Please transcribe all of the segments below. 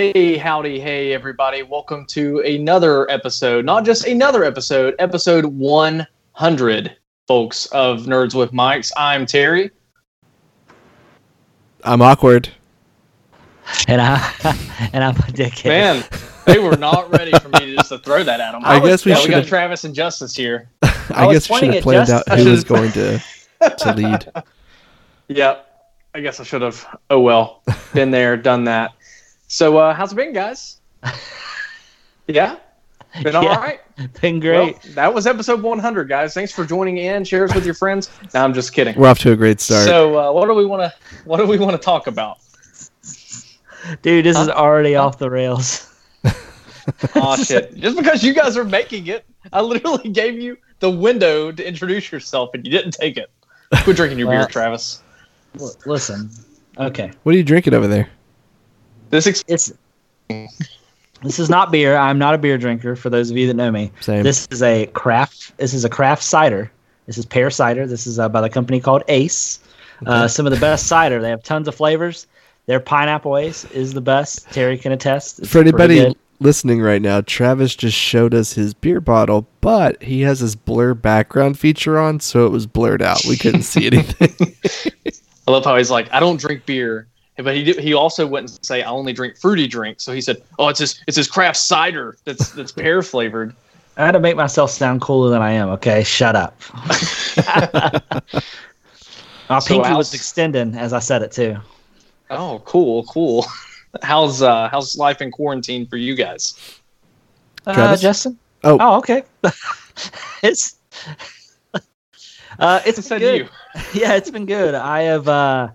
Hey, howdy, hey, everybody. Welcome to another episode, not just another episode, episode 100, folks, of Nerds with Mics. I'm Terry. I'm awkward. And I and I'm a dickhead. Man, they were not ready for me to just to throw that at them. I guess we yeah, we should got have. Travis and Justice here. I, was guess we should pointing have planned Justin. out who was going to to lead. Yep. I guess I should have. Oh well. Been there, done that. So, uh, how's it been, guys? Yeah? Been all Yeah. right? Been great. Well, that was episode 100, guys. Thanks for joining in. Share us with your friends. No, I'm just kidding. We're off to a great start. So, uh, what do we want to what do we want to talk about? Dude, this is Huh? already off the rails. Oh shit! Just because you guys are making it, I literally gave you the window to introduce yourself, and you didn't take it. Quit drinking your beer, Travis. L- listen. Okay. what are you drinking over there? This ex- It's This is not beer. I'm not a beer drinker for those of you that know me. Same. This is a craft this is a craft cider. This is pear cider. This is uh, by the company called Ace. Uh, some of the best cider. They have tons of flavors. Their pineapple ace is the best. Terry can attest. It's For anybody listening right now, Travis just showed us his beer bottle, but he has his blur background feature on, so it was blurred out. We couldn't see anything. I love how he's like, I don't drink beer, but he did, he also wouldn't say I only drink fruity drinks. So he said, Oh, it's his it's his craft cider that's that's pear flavored. I had to make myself sound cooler than I am. Okay, shut up. My So pinky how's- was extending as I said it too. Oh, cool, cool. How's uh how's life in quarantine for you guys? Uh, Justin. Oh. Oh, okay. it's uh, it's I said good. you. yeah, it's been good. I have uh,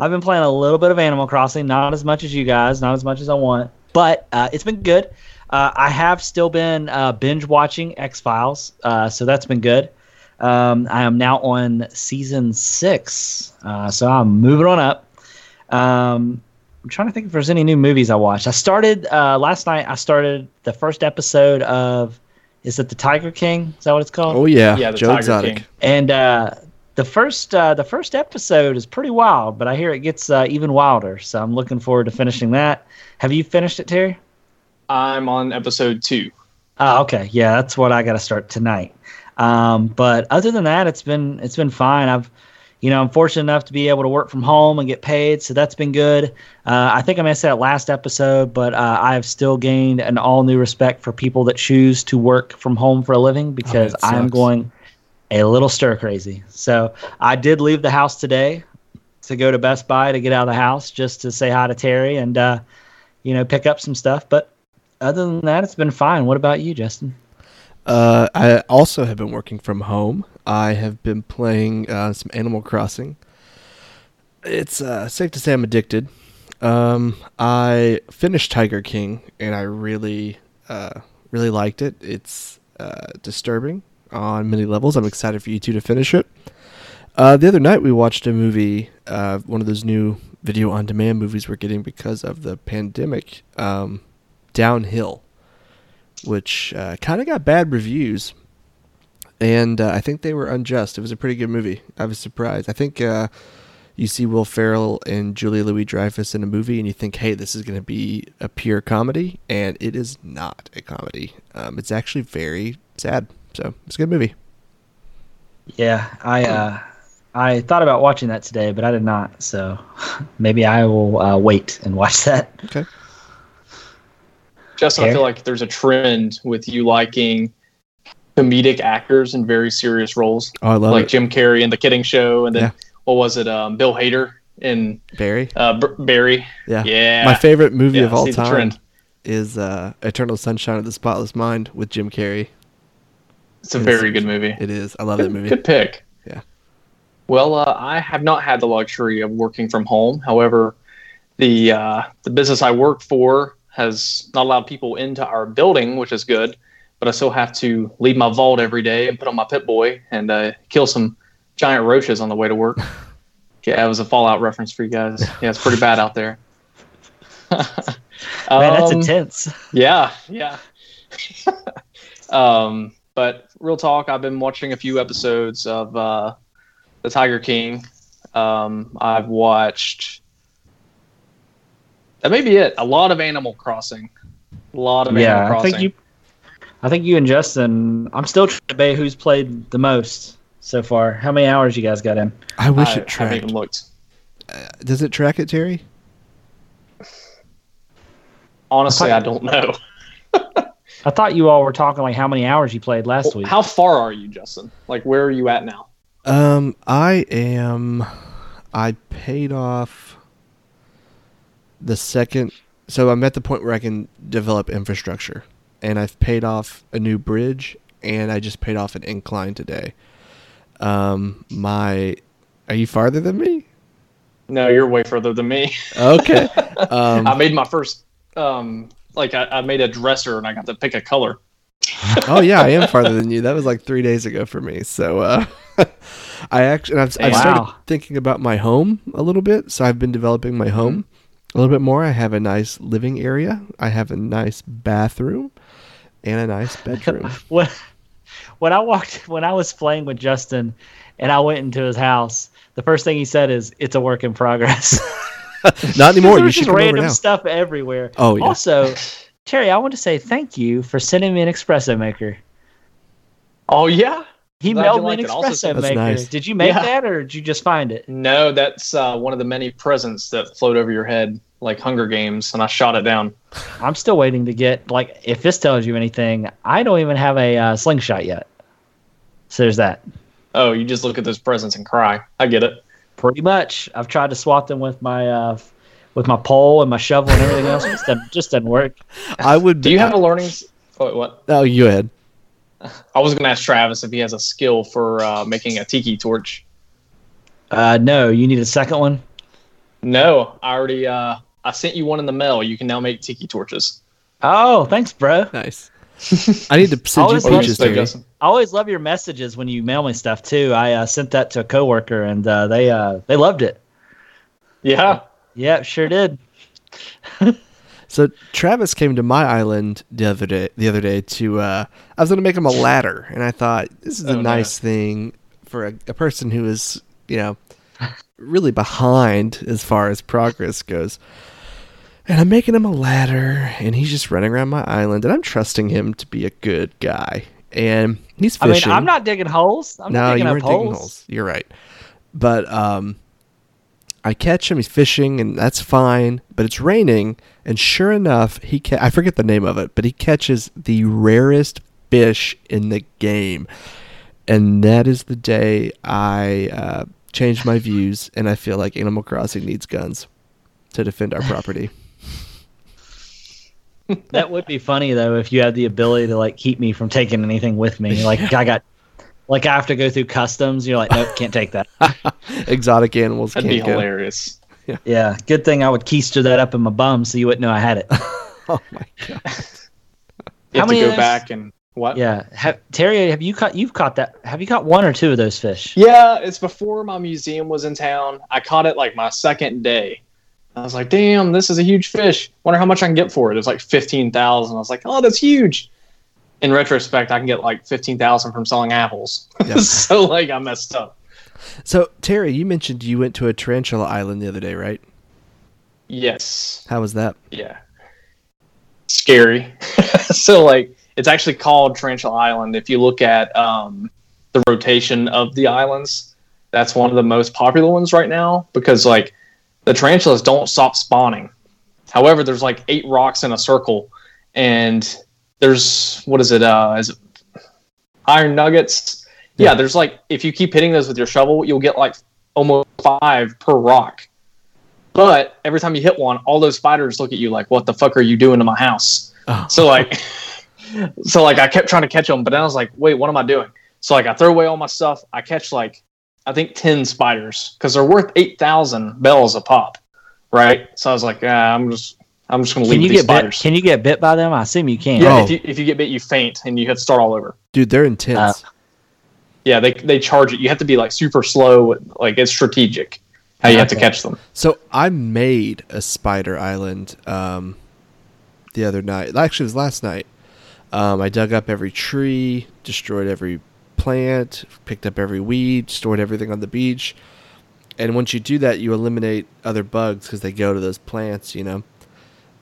I've been playing a little bit of Animal Crossing, not as much as you guys, not as much as I want, but uh, it's been good. Uh, I have still been uh, binge watching X Files, uh, so that's been good. Um, I am now on season six, uh, so I'm moving on up. Um, I'm trying to think if there's any new movies I watched. I started uh, last night. I started the first episode of is it the Tiger King? Is that what it's called? oh yeah, Yeah, the Joe Tiger Exotic. King. And uh, the first uh, the first episode is pretty wild, but I hear it gets uh, even wilder. So I'm looking forward to finishing that. Have you finished it, Terry? I'm on episode two. Oh, okay. Yeah, that's what I got to start tonight. Um, but other than that, it's been it's been fine. I've you know I'm fortunate enough to be able to work from home and get paid, so that's been good. Uh, I think I missed that last episode, but uh, I have still gained an all new respect for people that choose to work from home for a living because that I am going a little stir crazy. So I did leave the house today to go to Best Buy to get out of the house just to say hi to Terry and uh, you know pick up some stuff. But other than that, it's been fine. What about you, Justin? Uh, I also have been working from home. I have been playing uh, some Animal Crossing. It's uh, safe to say I'm addicted. Um, I finished Tiger King, and I really, uh, really liked it. It's uh, disturbing on many levels. I'm excited for you two to finish it. Uh, the other night we watched a movie, uh, one of those new video on demand movies we're getting because of the pandemic, um, Downhill, which uh, kind of got bad reviews. And uh, I think they were unjust. It was a pretty good movie. I was surprised. I think uh, you see Will Ferrell and Julia Louis Dreyfus in a movie, and you think, "Hey, this is going to be a pure comedy," and it is not a comedy. Um, it's actually very sad. So it's a good movie. Yeah, I uh, I thought about watching that today, but I did not. So maybe I will uh, wait and watch that. Okay. Justin, I feel like there's a trend with you liking comedic actors in very serious roles, Oh, I love like it. Jim Carrey in The Kidding Show, and then Yeah. what was it, um, Bill Hader in Barry. uh, B- Barry? Yeah. Yeah, My favorite movie Yeah, of all time is uh, Eternal Sunshine of the Spotless Mind with Jim Carrey. It's a It's- very good movie. It is. I love that movie. good pick. Yeah. Well, uh, I have not had the luxury of working from home. However, the uh, the business I work for has not allowed people into our building, which is good. But I still have to leave my vault every day and put on my Pip-Boy and uh, kill some giant roaches on the way to work. yeah, it was a Fallout reference for you guys. Yeah, it's pretty bad out there. Man, that's Um, intense. yeah, yeah. um, but real talk, I've been watching a few episodes of uh, The Tiger King. Um, I've watched That may be it. A lot of Animal Crossing. A lot of yeah, Animal I think you. I think you and Justin. I'm still trying to debate who's played the most so far. How many hours you guys got in? I wish I it haven't even looked. Does it track it, Terry? Honestly, I I don't know. I thought you all were talking like how many hours you played last week. How far are you, Justin? Like, where are you at now? Um, I am. I paid off the second. So I'm at the point where I can develop infrastructure, and I've paid off a new bridge, and I just paid off an incline today. Um, my, are you farther than me? No, you're way further than me. Okay. Um, I made my first, um, like, I, I made a dresser and I got to pick a color. oh yeah, I am farther than you. That was like three days ago for me. So uh, I actually, I've, I've started Wow. thinking about my home a little bit. So I've been developing my home a little bit more. I have a nice living area. I have a nice bathroom and a nice bedroom. when when I walked when I was playing with Justin and I went into his house, the first thing he said is, "It's a work in progress." Not anymore. there You was just come over random now. stuff everywhere. Oh yeah. Also, Terry, I want to say thank you for sending me an espresso maker. Oh, yeah? He Glad mailed me an liked it. Also espresso said- That's maker. nice. Did you make Yeah. that or did you just find it? No, that's uh, one of the many presents that float over your head, like Hunger Games, and I shot it down. I'm still waiting to get like if this tells you anything. I don't even have a uh, slingshot yet. So there's that. Oh, you just look at those presents and cry. I get it. Pretty much. I've tried to swap them with my uh, with my pole and my shovel and everything else. It just doesn't, just doesn't work. I would. Do you have a learning? s- Oh, what? Oh, you ahead. I was going to ask Travis if he has a skill for uh, making a tiki torch. Uh, no, you need a second one. No, I already. Uh, I sent you one in the mail. You can now make tiki torches. Oh, thanks, bro. Nice. I need to send you Always What do you pictures, say, Terry. Justin? I always love your messages when you mail me stuff too. I uh, sent that to a coworker and uh, they uh, they loved it. Yeah. Yeah, sure did. So Travis came to my island the other day. The other day to uh, I was going to make him a ladder, and I thought this is a Oh, no. nice thing for a, a person who is you know really behind as far as progress goes. And I'm making him a ladder, and he's just running around my island, and I'm trusting him to be a good guy. And he's fishing. I mean. I'm not digging holes. I'm no, not digging you up weren't holes. digging holes. You're right. But um, I catch him. He's fishing, and that's fine. But it's raining, and sure enough, he ca- I forget the name of it, but he catches the rarest fish in the game, and that is the day I uh, changed my views, and I feel like Animal Crossing needs guns to defend our property. That would be funny though if you had the ability to like keep me from taking anything with me. Like I got, like I have to go through customs. You're like, nope, can't take that. Exotic animals That'd can't be go. hilarious. Yeah, yeah. good thing I would keister that up in my bum so you wouldn't know I had it. Oh my god! You How have many to go back and what? Yeah, have, Terry, have you caught? You've caught that? Have you caught one or two of those fish? Yeah, it's before my museum was in town. I caught it like my second day. I was like, damn, this is a huge fish. Wonder how much I can get for it. It was like 15,000. I was like, oh, that's huge. In retrospect, I can get like 15,000 from selling apples. Yeah. so, like, I messed up. So Terry, you mentioned you went to a tarantula island the other day, right? Yes. How was that? Yeah. Scary. so, like, it's actually called Tarantula Island. If you look at um, the rotation of the islands, that's one of the most popular ones right now because, like, the tarantulas don't stop spawning. However, there's like eight rocks in a circle, and there's what is it? Uh, is it iron nuggets? Yeah. Yeah. there's like if you keep hitting those with your shovel, you'll get like almost five per rock. But every time you hit one, all those spiders look at you like, "What the fuck are you doing to my house?" Oh. So like, so like I kept trying to catch them, but then I was like, "Wait, what am I doing?" So like I throw away all my stuff. I catch like I think ten spiders because they're worth eight thousand bells a pop, right? So I was like, ah, I'm just I'm just gonna Can leave you these get bit? spiders. Can you get bit by them? I assume you can. yeah, Oh. if you if you get bit, you faint and you have to start all over. Dude, they're intense. Yeah, they they charge it. You have to be like super slow. Like it's strategic how you have to catch them. So I made a spider island um, the other night. Actually, it was last night. Um, I dug up every tree, destroyed every plant, picked up every weed, stored everything on the beach. And once you do that, you eliminate other bugs because they go to those plants, you know.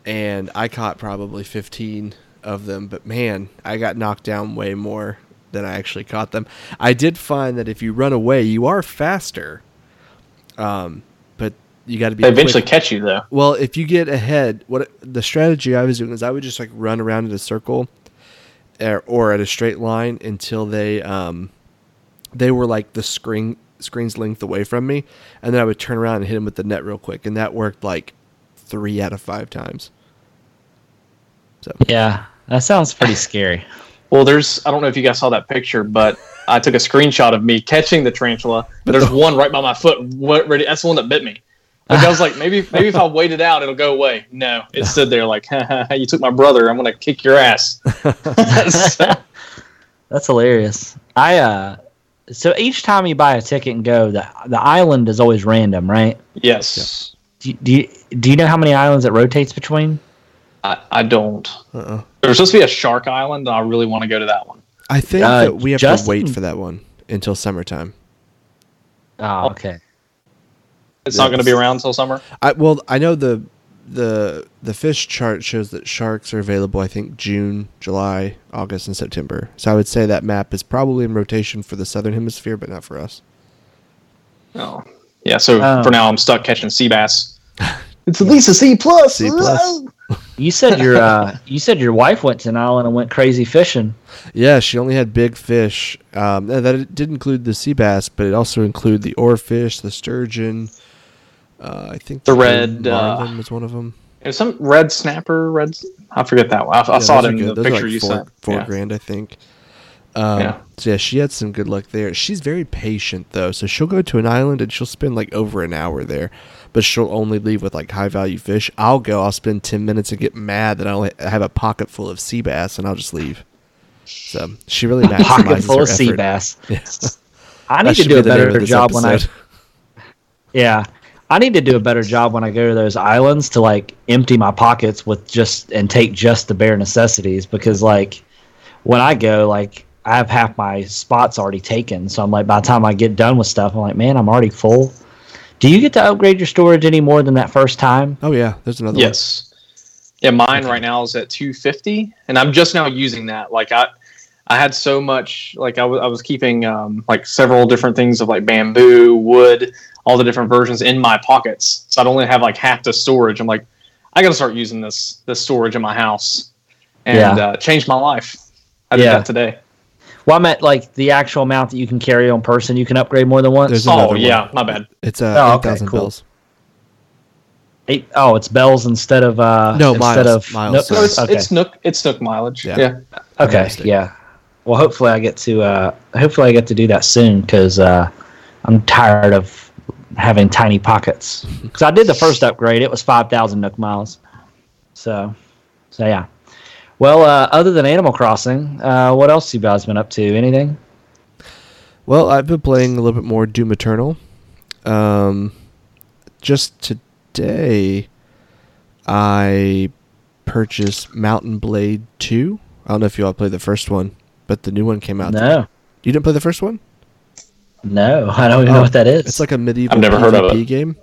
and I caught probably 15 of them. But man, I got knocked down way more than I actually caught them. I did find that if you run away, you are faster. Um, but you got to be. They eventually quick. catch you though. Well, if you get ahead, what the strategy I was doing is I would just like run around in a circle, or, or at a straight line until they um, they were like the screen screen's length away from me, and then I would turn around and hit him with the net real quick, and that worked like three out of five times. So Yeah, that sounds pretty scary. Well, there's I don't know if you guys saw that picture, but I took a screenshot of me catching the tarantula. But there's one right by my foot. What ready? That's the one that bit me. Like I was like, maybe maybe if I wait it out, it'll go away. No, it stood there like, you took my brother. I'm gonna kick your ass. That's hilarious. I uh, so each time you buy a ticket and go, the the island is always random, right? yes, Do you, do you, do you know how many islands it rotates between? I, I don't. uh-uh. There's supposed to be a shark island, and I really want to go to that one. I think Uh, that we have Justin- to wait for that one until summertime. Oh, okay. It's not going to be around until summer. I well, I know the the the fish chart shows that sharks are available. I think June, July, August, and September. So I would say that map is probably in rotation for the southern hemisphere, but not for us. Oh, yeah. So Oh. for now, I'm stuck catching sea bass. It's at least a C plus. C plus. You said your uh, you said your wife went to an island and went crazy fishing. Yeah, she only had big fish. Um, that did include the sea bass, but it also included the oarfish, the sturgeon. Uh, I think The red, uh, was one of them. There's some red snapper, red. I forget that one. I, I saw it in good. the Those picture like you four, sent. Four Yeah. grand, I think. Um, Yeah. So yeah, she had some good luck there. She's very patient though, so she'll go to an island and she'll spend like over an hour there, but she'll only leave with like high value fish. I'll go. I'll spend ten minutes and get mad that I only have a pocket full of sea bass, and I'll just leave. So she really maximizes Pocket full of sea bass. Yeah. I need to do a better job when I yeah. I need to do a better job when I go to those islands to like empty my pockets with just and take just the bare necessities because like when I go like I have half my spots already taken so I'm like by the time I get done with stuff I'm like man I'm already full. Do you get to upgrade your storage any more than that first time? Oh yeah, there's another Yes. Yeah, mine right now is at 250, and I'm just now using that. Like I, I had so much. Like I was, keeping um, like several different things of like bamboo, wood, all the different versions in my pockets. So I'd only have like half the storage. I'm like, I got to start using this this storage in my house, and Yeah. uh, change my life. I did Yeah. that today. Well, I meant like the actual amount that you can carry on person. You can upgrade more than once. There's Oh another one. yeah, my bad. It's uh, Oh, eight okay, thousand cool. bells. Eight, oh, it's bells instead of uh No, instead miles, of miles, Nook? sorry. No, it's, okay. it's Nook. It's Nook mileage. Yeah. Yeah. Okay, yeah. Well, hopefully I get to uh, hopefully I get to do that soon because uh, I'm tired of having tiny pockets. Because I did the first upgrade, it was five thousand Nook miles. So, so yeah. Well, uh, other than Animal Crossing, uh, what else you guys been up to? Anything? Well, I've been playing a little bit more Doom Eternal. Um, just today, I purchased Mount & Blade 2. I don't know if you all played the first one, but the new one came out. No, You didn't play the first one? no, I don't even Oh, know what that is. It's like a medieval I've never heard of PvP it. game.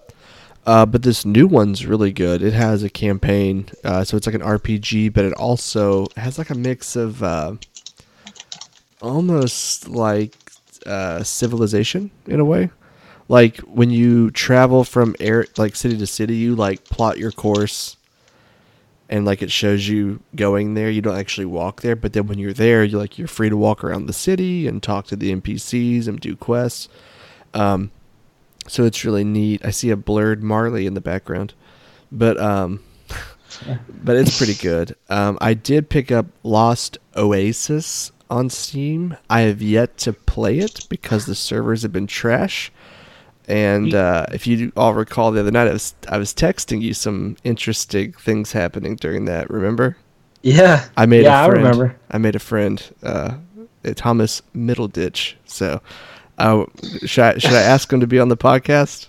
Uh, but this new one's really good. It has a campaign, uh, so it's like an RPG, but it also has like a mix of uh, almost like uh, civilization in a way. Like when you travel from air, like city to city, you like plot your course, and like it shows you going there. You don't actually walk there, but then when you're there, you're like you're free to walk around the city and talk to the NPCs and do quests. Um, so it's really neat. I see a blurred Marley in the background, but um, but it's pretty good. Um, I did pick up Last Oasis on Steam. I have yet to play it because the servers have been trash. And uh, if you all recall, the other night I was I was texting you some interesting things happening during that. Remember? yeah, I made yeah, a friend. I remember. I made a friend, uh, Thomas Middleditch. So, uh, should I, should I ask him to be on the podcast?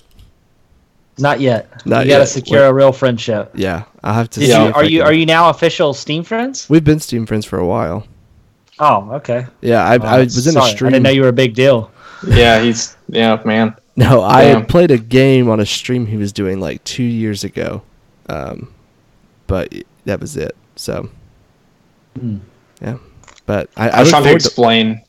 Not yet. Not you got to yet. secure Wait. a real friendship. Yeah, I'll have to. Did see Yeah. you, are you are you now official Steam friends? We've been Steam friends for a while. Oh, okay. Yeah, I, I Oh, was in sorry. a stream. I didn't know you were a big deal. Yeah, he's yeah, man. No, I Damn. had played a game on a stream he was doing like two years ago. Um, but that was it. So, Hmm. yeah. But I, I was look trying to forward to- explain.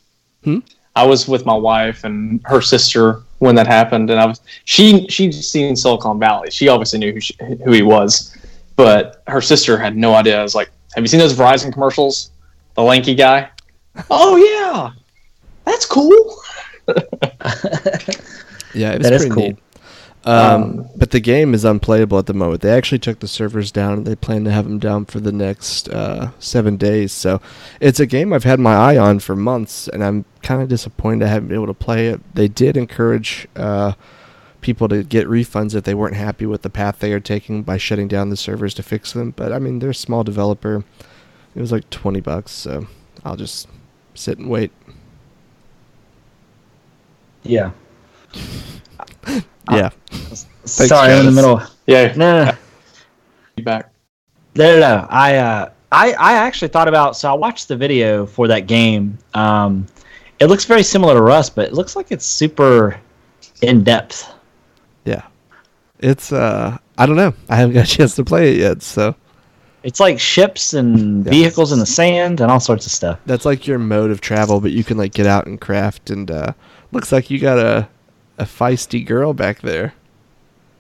Hmm? I was with my wife and her sister when that happened, and I was she she'd seen Silicon Valley. She obviously knew who, she, who he was, but her sister had no idea. I was like, "Have you seen those Verizon commercials? The lanky guy." oh yeah, that's cool. Yeah, it was That is pretty cool. neat. Um, Um, but the game is unplayable at the moment. They actually took the servers down, and they plan to have them down for the next uh, seven days. So it's a game I've had my eye on for months, and I'm kind of disappointed I haven't been able to play it. They did encourage uh, people to get refunds if they weren't happy with the path they are taking by shutting down the servers to fix them. But I mean, they're a small developer. It was like twenty bucks, so I'll just sit and wait. Yeah. Yeah, Sorry, I'm in the middle. Yeah, No, no, no. you back. No, no, no. I, uh, I, I actually thought about. So I watched the video for that game. Um, it looks very similar to Rust, but it looks like it's super in depth. yeah. It's uh, I don't know. I haven't got a chance to play it yet, so. It's like ships and Yeah. vehicles in the sand and all sorts of stuff. that's like your mode of travel, but you can like get out and craft. And uh, looks like you got a a feisty girl back there.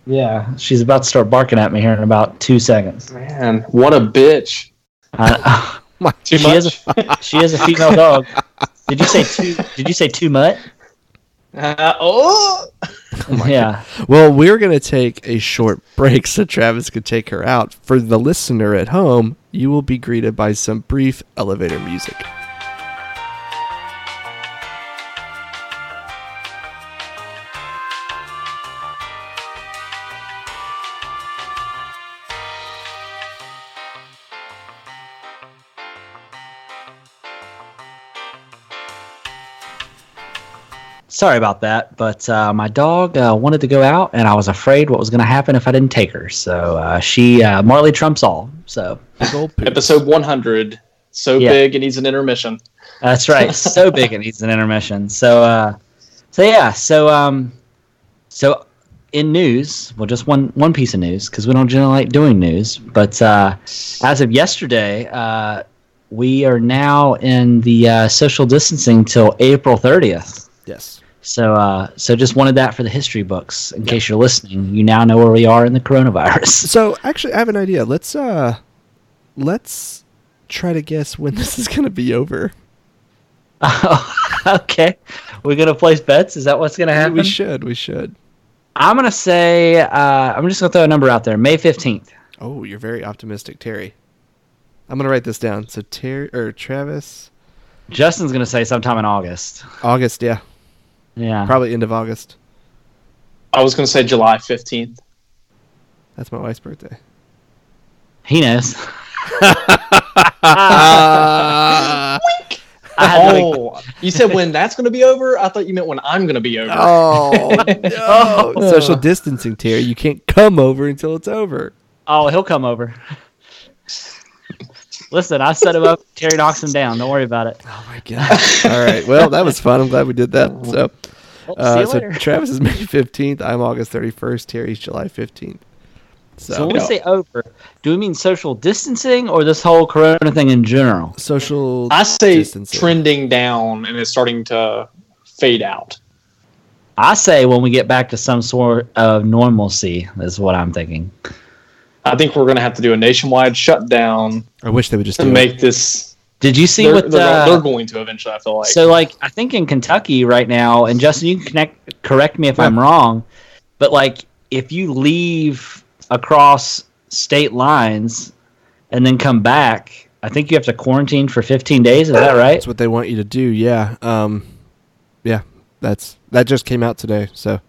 Yeah, she's about to start barking at me here in about two seconds. Man, what a bitch. Uh, Too She much. is she is a female dog. Did you say too? Did you say too much? Uh, oh, yeah. Well, we're gonna take a short break so Travis could take her out. For the listener at home, you will be greeted by some brief elevator music. Sorry about that, but uh, my dog uh, wanted to go out, and I was afraid what was going to happen if I didn't take her. So uh, she uh, Marley trumps all. So Big old poop. episode 100. So Yeah. big it needs an intermission. that's right. so big it needs an intermission. So uh, so yeah. So um, so in news, well, just one one piece of news because we don't generally like doing news. But uh, as of yesterday, uh, we are now in the uh, social distancing till April thirtieth. Yes. So, uh, so just wanted that for the history books. In case you're listening, you now know where we are in the coronavirus. So actually, I have an idea. Let's uh, let's try to guess when this is gonna be over. Oh, okay, we're gonna place bets. Is that what's gonna happen? We should. We should. I'm gonna say. Uh, I'm just gonna throw a number out there. May fifteenth. Oh, you're very optimistic, Terry. I'm gonna write this down. So Terry or Travis, Justin's gonna say sometime in August. August, yeah, Yeah. probably end of August. I was going to say July 15th. That's my wife's birthday. He knows. I had to Oh, you said when that's going to be over? I thought you meant when I'm going to be over. oh no! Social distancing, Terry. You can't come over until it's over. oh, he'll come over. Listen, I set him up. Terry knocks him down. Don't worry about it. Oh my god! All right. Well, that was fun. I'm glad we did that. So, uh, you so later. Travis is May 15th. I'm August 31st. Terry's July 15th. So, So when we Yeah. say over, do we mean social distancing or this whole corona thing in general? social. I say distancing. trending down and it's starting to fade out. I say when we get back to some sort of normalcy is what I'm thinking. I think we're going to have to do a nationwide shutdown I wish they would just to do it. make this. Did you see They're, what they're, uh, they're going to eventually, I feel like. so like I think in Kentucky right now, and Justin, you can connect, correct me if I'm wrong, but like if you leave across state lines and then come back, I think you have to quarantine for 15 days. Is that right? That's what they want you to do. Yeah. Um. Yeah. That's that just came out today. So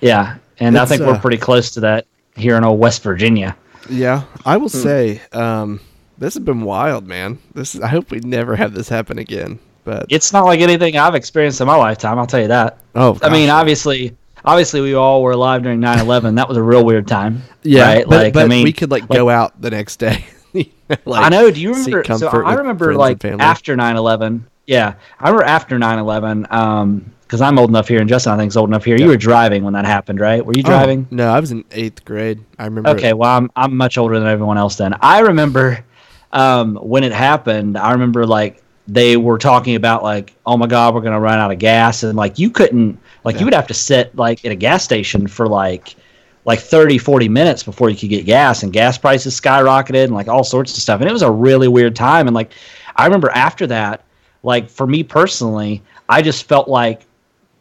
Yeah, and I think uh, we're pretty close to that here in old West Virginia. yeah, I will Hmm. say, um, this has been wild, man. This is, I hope we never have this happen again. But It's not like anything I've experienced in my lifetime. I'll tell you that. oh, I mean, obviously, obviously, we all were alive during 9/11. That was a real weird time. yeah, right? but, like, but I mean, we could like, go out the next day. like, I know. Do you remember? So I remember like after 9/11. Yeah, I remember after 9/11. Um, because I'm old enough here, and Justin I think is old enough here. You were driving when that happened, right? Were you Oh, driving? no, I was in eighth grade. I remember. Okay, well, I'm I'm much older than everyone else. Then I remember um, when it happened. I remember like they were talking about like, oh my god, we're gonna run out of gas, and like you couldn't like Yeah. you would have to sit like at a gas station for like like 30 40 minutes before you could get gas and gas prices skyrocketed and like all sorts of stuff and it was a really weird time and like i remember after that like for me personally i just felt like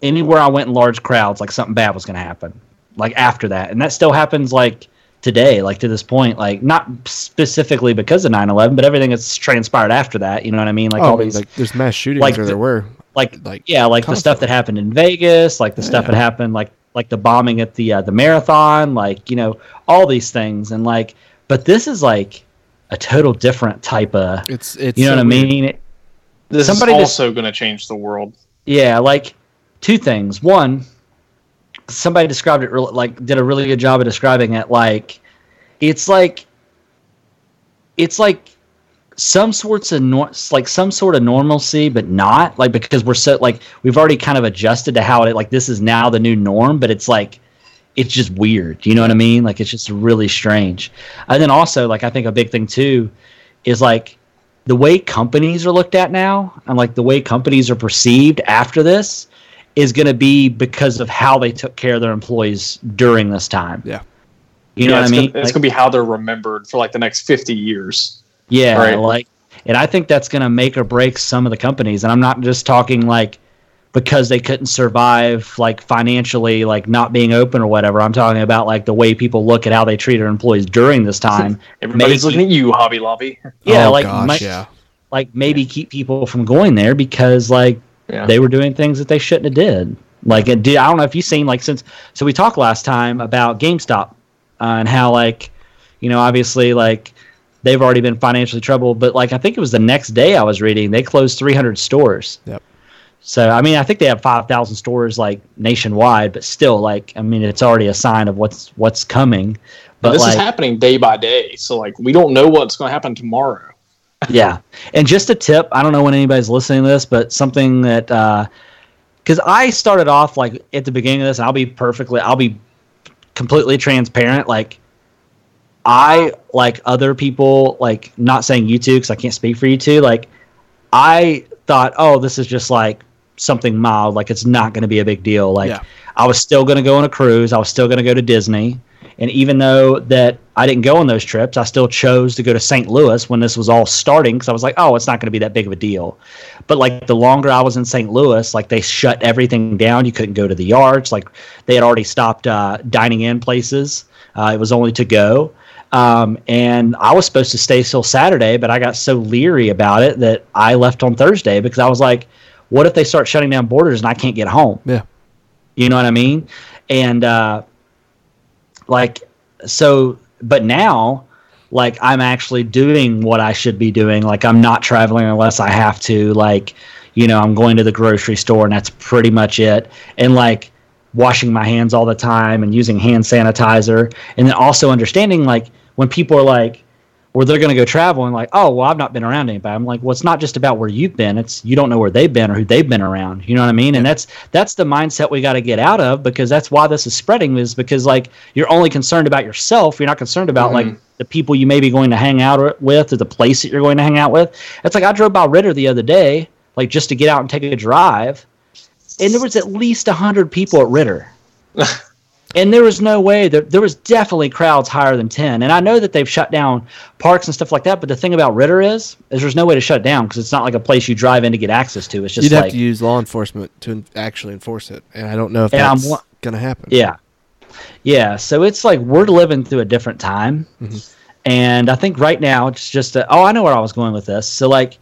anywhere i went in large crowds like something bad was going to happen like after that. And that still happens like today like to this point like not specifically because of 9-11 but everything that's transpired after that you know what i mean? Like oh, all these like there's mass shootings, like the- there were. like like yeah like the stuff that happened in vegas like the stuff that happened like like the bombing at the uh, the marathon like you know all these things. And like but this is like a total different type of It's it's you know so what i mean? It- This Somebody is also going to change the world. yeah like two things. One somebody described it like did a really good job of describing it like it's like it's like some sorts of nor- like some sort of normalcy but not like because we're so like we've already kind of adjusted to how it like this is now the new norm but it's like it's just weird. You know what i mean? Like it's just really strange. And then also like i think a big thing too is like the way companies are looked at now and like the way companies are perceived after this is going to be because of how they took care of their employees during this time Yeah. you know Yeah, what i it's mean Gonna, it's Like- going to be how they're remembered for like the next 50 years. yeah, Right. like, and I think that's going to make or break some of the companies. And I'm not just talking like because they couldn't survive, like financially, like not being open or whatever. I'm talking about like the way people look at how they treat their employees during this time. Everybody's Maybe- looking at you, Hobby Lobby. yeah, oh, like gosh, might- yeah. like maybe keep people from going there because like Yeah. they were doing things that they shouldn't have did. Like it did, I don't know if you've seen like since so we talked last time about GameStop uh, and how like you know obviously like they've already been financially troubled, but like I think it was the next day I was reading they closed 300 stores. Yep. So I mean I think they have 5,000 stores like nationwide, but still like I mean it's already a sign of what's what's coming. But But this like, is happening day by day. So like we don't know what's going to happen tomorrow. Yeah. And just a tip i don't know when anybody's listening to this but something that uh, because i started off like at the beginning of this and i'll be perfectly i'll be completely transparent like i like other people like not saying you two because i can't speak for you two like i thought oh this is just like something mild like it's not going to be a big deal. Like Yeah. i was still going to go on a cruise i was still going to go to disney and even though that I didn't go on those trips, I still chose to go to St. Louis when this was all starting because I was like, oh, it's not going to be that big of a deal. But like the longer I was in St. Louis, like they shut everything down. You couldn't go to the yards. Like they had already stopped uh, dining in places. Uh, it was only to go. Um, and I was supposed to stay till Saturday, but I got so leery about it that I left on Thursday because I was like, what if they start shutting down borders and I can't get home? Yeah. You know what I mean? And uh, like so but now like i'm actually doing what i should be doing. Like i'm not traveling unless i have to. Like you know i'm going to the grocery store and that's pretty much it. And like washing my hands all the time and using hand sanitizer. And then also understanding like when people are like where they're going to go travel and like oh well i've not been around anybody. I'm like well it's not just about where you've been it's you don't know where they've been or who they've been around. You know what i mean? And that's that's the mindset we got to get out of because that's why this is spreading is because like you're only concerned about yourself you're not concerned about like mm-hmm. the people you may be going to hang out with or the place that you're going to hang out with. It's like i drove by ritter the other day like just to get out and take a drive and there was at least 100 people at ritter and there was no way that there was definitely crowds higher than 10 and i know that they've shut down parks and stuff like that but the thing about ritter is is there's no way to shut it down because it's not like a place you drive in to get access to. It's just You'd like have to use law enforcement to actually enforce it, and I don't know if that's gonna happen. yeah. Yeah so it's like we're living through a different time. And i think right now it's just a, oh i know where i was going with this. So like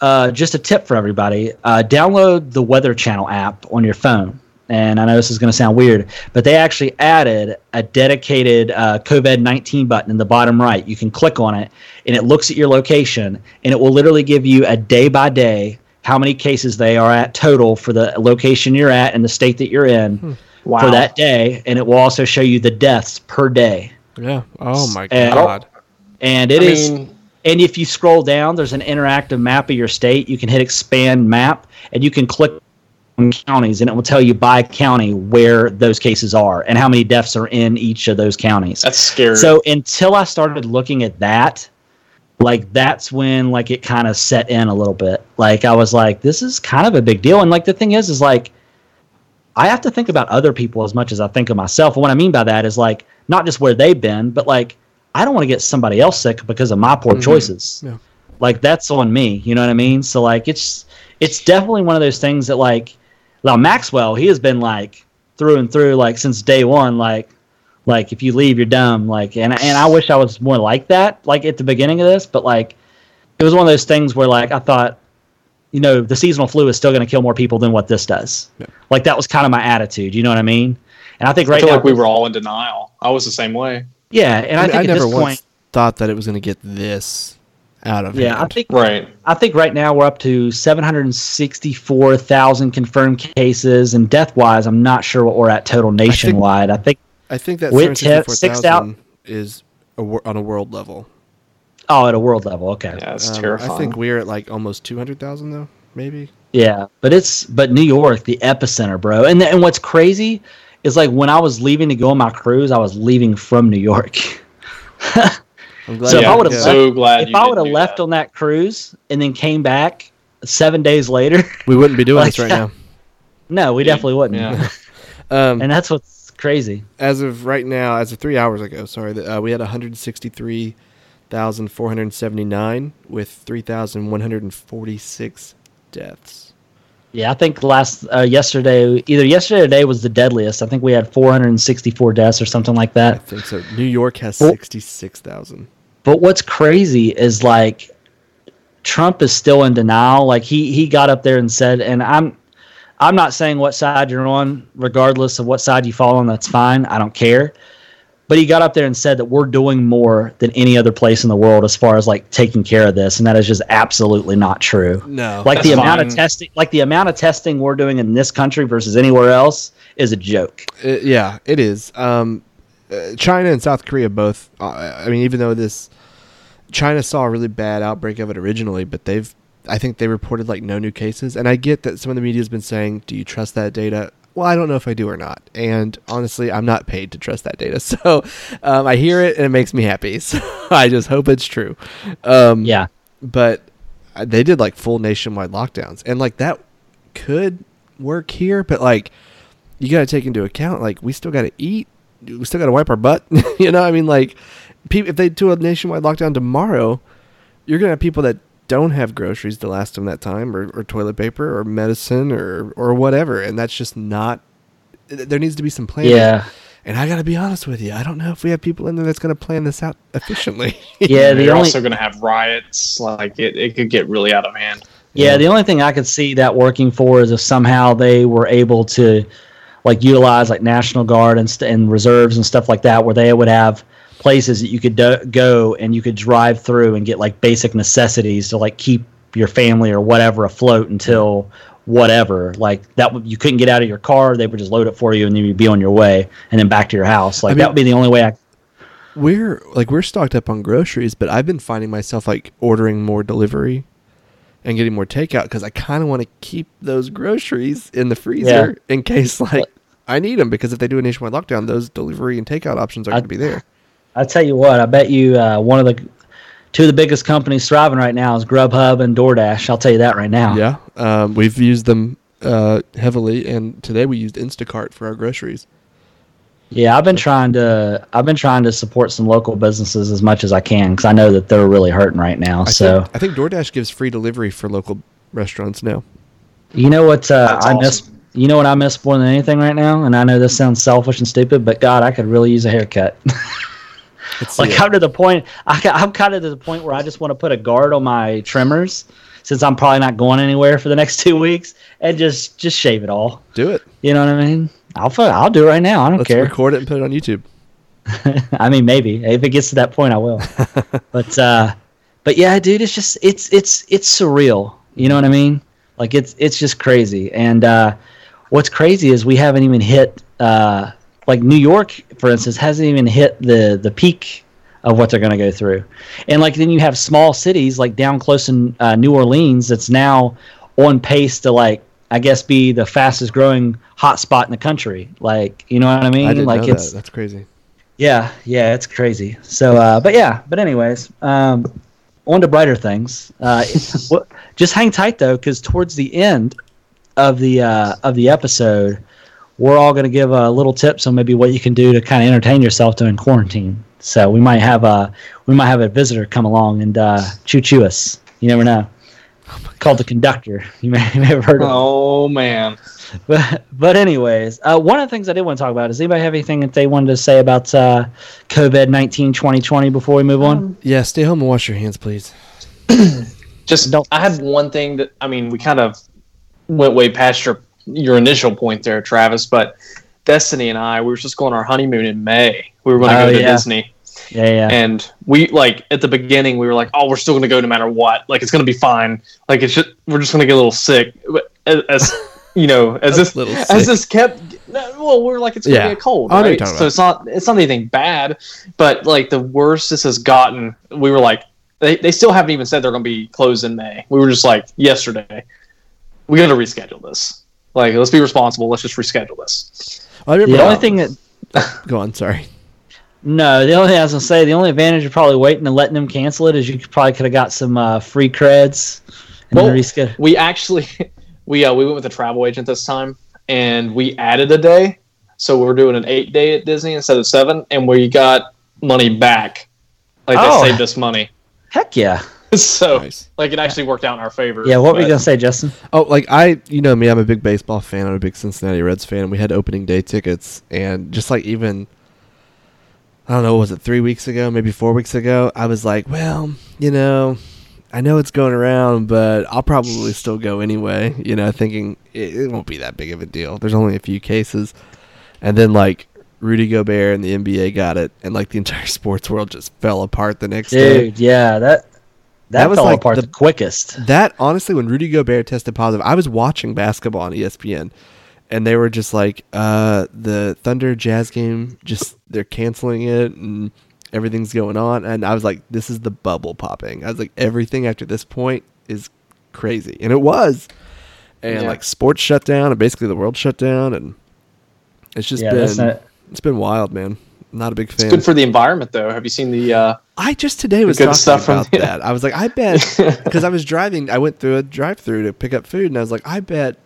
uh, just a tip for everybody uh, download the weather channel app on your phone and i know this is going to sound weird but they actually added a dedicated uh, covid-19 button in the bottom right you can click on it and it looks at your location and it will literally give you a day by day how many cases they are at total for the location you're at and the state that you're in Wow. for that day, and it will also show you the deaths per day. Yeah. Oh my And- god. And it I is, mean, and if you scroll down, there's an interactive map of your state. You can hit expand map, and you can click counties, and it will tell you by county where those cases are and how many deaths are in each of those counties. That's scary. So until I started looking at that, like that's when like it kind of set in a little bit. Like I was like, this is kind of a big deal. And like the thing is, is like I have to think about other people as much as I think of myself. And what I mean by that is like not just where they've been, but like I don't want to get somebody else sick because of my poor Mhm. choices. Yeah. Like that's on me. You know what I mean? So like it's it's definitely one of those things that like now Maxwell, he has been like through and through like since day one, like like if you leave you're dumb like and and I wish I was more like that like at the beginning of this but like it was one of those things where like I thought you know the seasonal flu is still going to kill more people than what this does Yeah. like that was kind of my attitude you know what I mean and I think I right feel now like we were all in denial. I was the same way. yeah and I, I, think I at never this once point thought that it was going to get this out of it. yeah I think Right. I think right now we're up to 764,000 confirmed cases and death wise I'm not sure what we're at total nationwide I think I think that With te- six out- is a, on a world level. oh at a world level okay Yeah, it's Um, terrifying. I think we're at like almost 200,000 though, maybe. Yeah, but it's but New York, the epicenter, bro. And and what's crazy is like when I was leaving to go on my cruise, I was leaving from New York. I'm glad So if I would've yeah. left- so glad if I would have left that. on that cruise and then came back seven days later, we wouldn't be doing like this right now. no, we definitely wouldn't. Yeah. Um, And that's what's crazy. as of right now, as of three hours ago, sorry, uh, we had 163,479 with 3,146 deaths. Yeah, I think last uh, yesterday, either yesterday or today was the deadliest. I think we had 464 deaths or something like that. I think so. New York has 66,000. But what's crazy is like Trump is still in denial. Like he he got up there and said, and I'm I'm not saying what side you're on, regardless of what side you fall on. That's fine. I don't care. But he got up there and said that we're doing more than any other place in the world as far as like taking care of this, and that is just absolutely not true. No. Like the That's amount of testing, like the amount of testing we're doing in this country versus anywhere else is a joke. Uh, yeah, it is. Um, uh, China and South Korea both. Uh, I mean, even though this, China saw a really bad outbreak of it originally, but they've. I think they reported like no new cases, and I get that some of the media has been saying, "Do you trust that data?" Well, I don't know if I do or not, and honestly, I'm not paid to trust that data, so um, I hear it and it makes me happy. So I just hope it's true. Um, Yeah, but uh, they did like full nationwide lockdowns and like that could work here but like you got to take into account like we still got to eat we still got to wipe our butt you know i mean like people if they do a nationwide lockdown tomorrow you're gonna have people that don't have groceries to last them that time or, or toilet paper or medicine or or whatever and that's just not there needs to be some planning yeah, and i gotta be honest with you i don't know if we have people in there that's gonna plan this out efficiently yeah. The You're only also going to have riots. Like it, it could get really out of hand. Yeah, Yeah. the only thing I could see that working for is if somehow they were able to like utilize like National Guard and, st- and reserves and stuff like that, where they would have places that you could do- go and you could drive through and get like basic necessities to like keep your family or whatever afloat until whatever. Like that, you couldn't get out of your car; they would just load it for you, and then you'd be on your way and then back to your house. Like I that would be the only way I. we're like we're stocked up on groceries, but I've been finding myself like ordering more delivery and getting more takeout because I kind of want to keep those groceries in the freezer in case like I need them because if they do a nationwide lockdown, those delivery and takeout options are going to be there. I tell you what, I bet you uh, one of the two of the biggest companies thriving right now is Grubhub and DoorDash. I'll tell you that right now. Yeah, um, we've used them uh, heavily, and today we used Instacart for our groceries. Yeah, I've been trying to I've been trying to support some local businesses as much as I can because I know that they're really hurting right now. I so think, I think DoorDash gives free delivery for local restaurants now. you know what uh, That's I miss. You know what I miss more than anything right now, and I know this sounds selfish and stupid, but God, I could really use a haircut. Like it. I'm to the point. I, I'm kind of to the point where I just want to put a guard on my trimmers, since I'm probably not going anywhere for the next two weeks, and just just shave it all. do it. You know what I mean? I'll I'll do it right now. I don't Let's care. record it and put it on YouTube. I mean, maybe if it gets to that point, I will. but uh, but yeah, dude, it's just it's it's it's surreal. You know what I mean? Like it's it's just crazy. And uh, what's crazy is we haven't even hit uh, like New York, for instance, hasn't even hit the the peak of what they're going to go through. And like then you have small cities like down close in uh, New Orleans that's now on pace to like I guess, be the fastest growing hotspot in the country. Like, you know what I mean? I didn't like know it's that. That's crazy. yeah, yeah, it's crazy. So, uh, but yeah, but anyways, um, on to brighter things. Uh, well, just hang tight though, because towards the end of the uh, of the episode, we're all going to give a little tips on maybe what you can do to kind of entertain yourself during quarantine. So we might have a we might have a visitor come along and uh, choo choo us. You never know. Called the conductor. You may, you may have heard of. it. Oh man. But but anyways, uh, one of the things I did want to talk about. is anybody have anything that they wanted to say about uh, COVID 19 2020 before we move on? Yeah, stay home and wash your hands, please. Just Don't- I had one thing that I mean we kind of went way past your your initial point there, Travis. But Destiny and I we were just going on our honeymoon in May. We were going to Oh, go to yeah. Disney, Yeah, yeah. and we like at the beginning we were like, oh, we're still going to go no matter what. Like it's going to be fine. Like it's just we're just going to get a little sick. But as, as you know, as this Little as this kept. Well, we're like it's gonna Yeah. be a cold, oh, I know what you're right? talking So it's not it's not anything bad, but like the worse this has gotten, we were like they, they still haven't even said they're gonna be closed in May. We were just like yesterday, we got to reschedule this. Like let's be responsible. Let's just reschedule this. I remember. the only thing that Go on. Sorry. No, the only thing I was gonna say, the only advantage of probably waiting and letting them cancel it is you could probably could have got some uh, free creds and Well, then. We actually we uh, we went with a travel agent this time, and we added a day, so we are doing an eight day at Disney instead of seven, and we got money back. Like Oh. they saved us money. Heck yeah, so Nice. like it actually worked out in our favor. yeah. What were you gonna say, Justin? Oh, like I, you know me, I'm a big baseball fan. I'm a big Cincinnati Reds fan. and We had opening day tickets, and just like even, I don't know, was it three weeks ago, maybe four weeks ago? I was like, well, you know, I know it's going around, but I'll probably still go anyway. You know, thinking it, it won't be that big of a deal. There's only a few cases, and then like Rudy Gobert and the NBA got it, and like the entire sports world just fell apart the next day. Dude, yeah, that that, That was like apart the- the, quickest. That honestly, when Rudy Gobert tested positive, I was watching basketball on ESPN, and they were just like, uh, the Thunder Jazz game, just they're canceling it, and everything's going on, and I was like, this is the bubble popping. I was like, everything after this point is crazy, and it was, and Yeah. like sports shut down, and basically the world shut down, and it's just Yeah, been not- it's been wild, man. Not a big fan. It's good for the environment, though. Have you seen the? Uh, I just today was good talking stuff from- about that. I was like, I bet because I was driving. I went through a drive-through to pick up food, and I was like, I bet.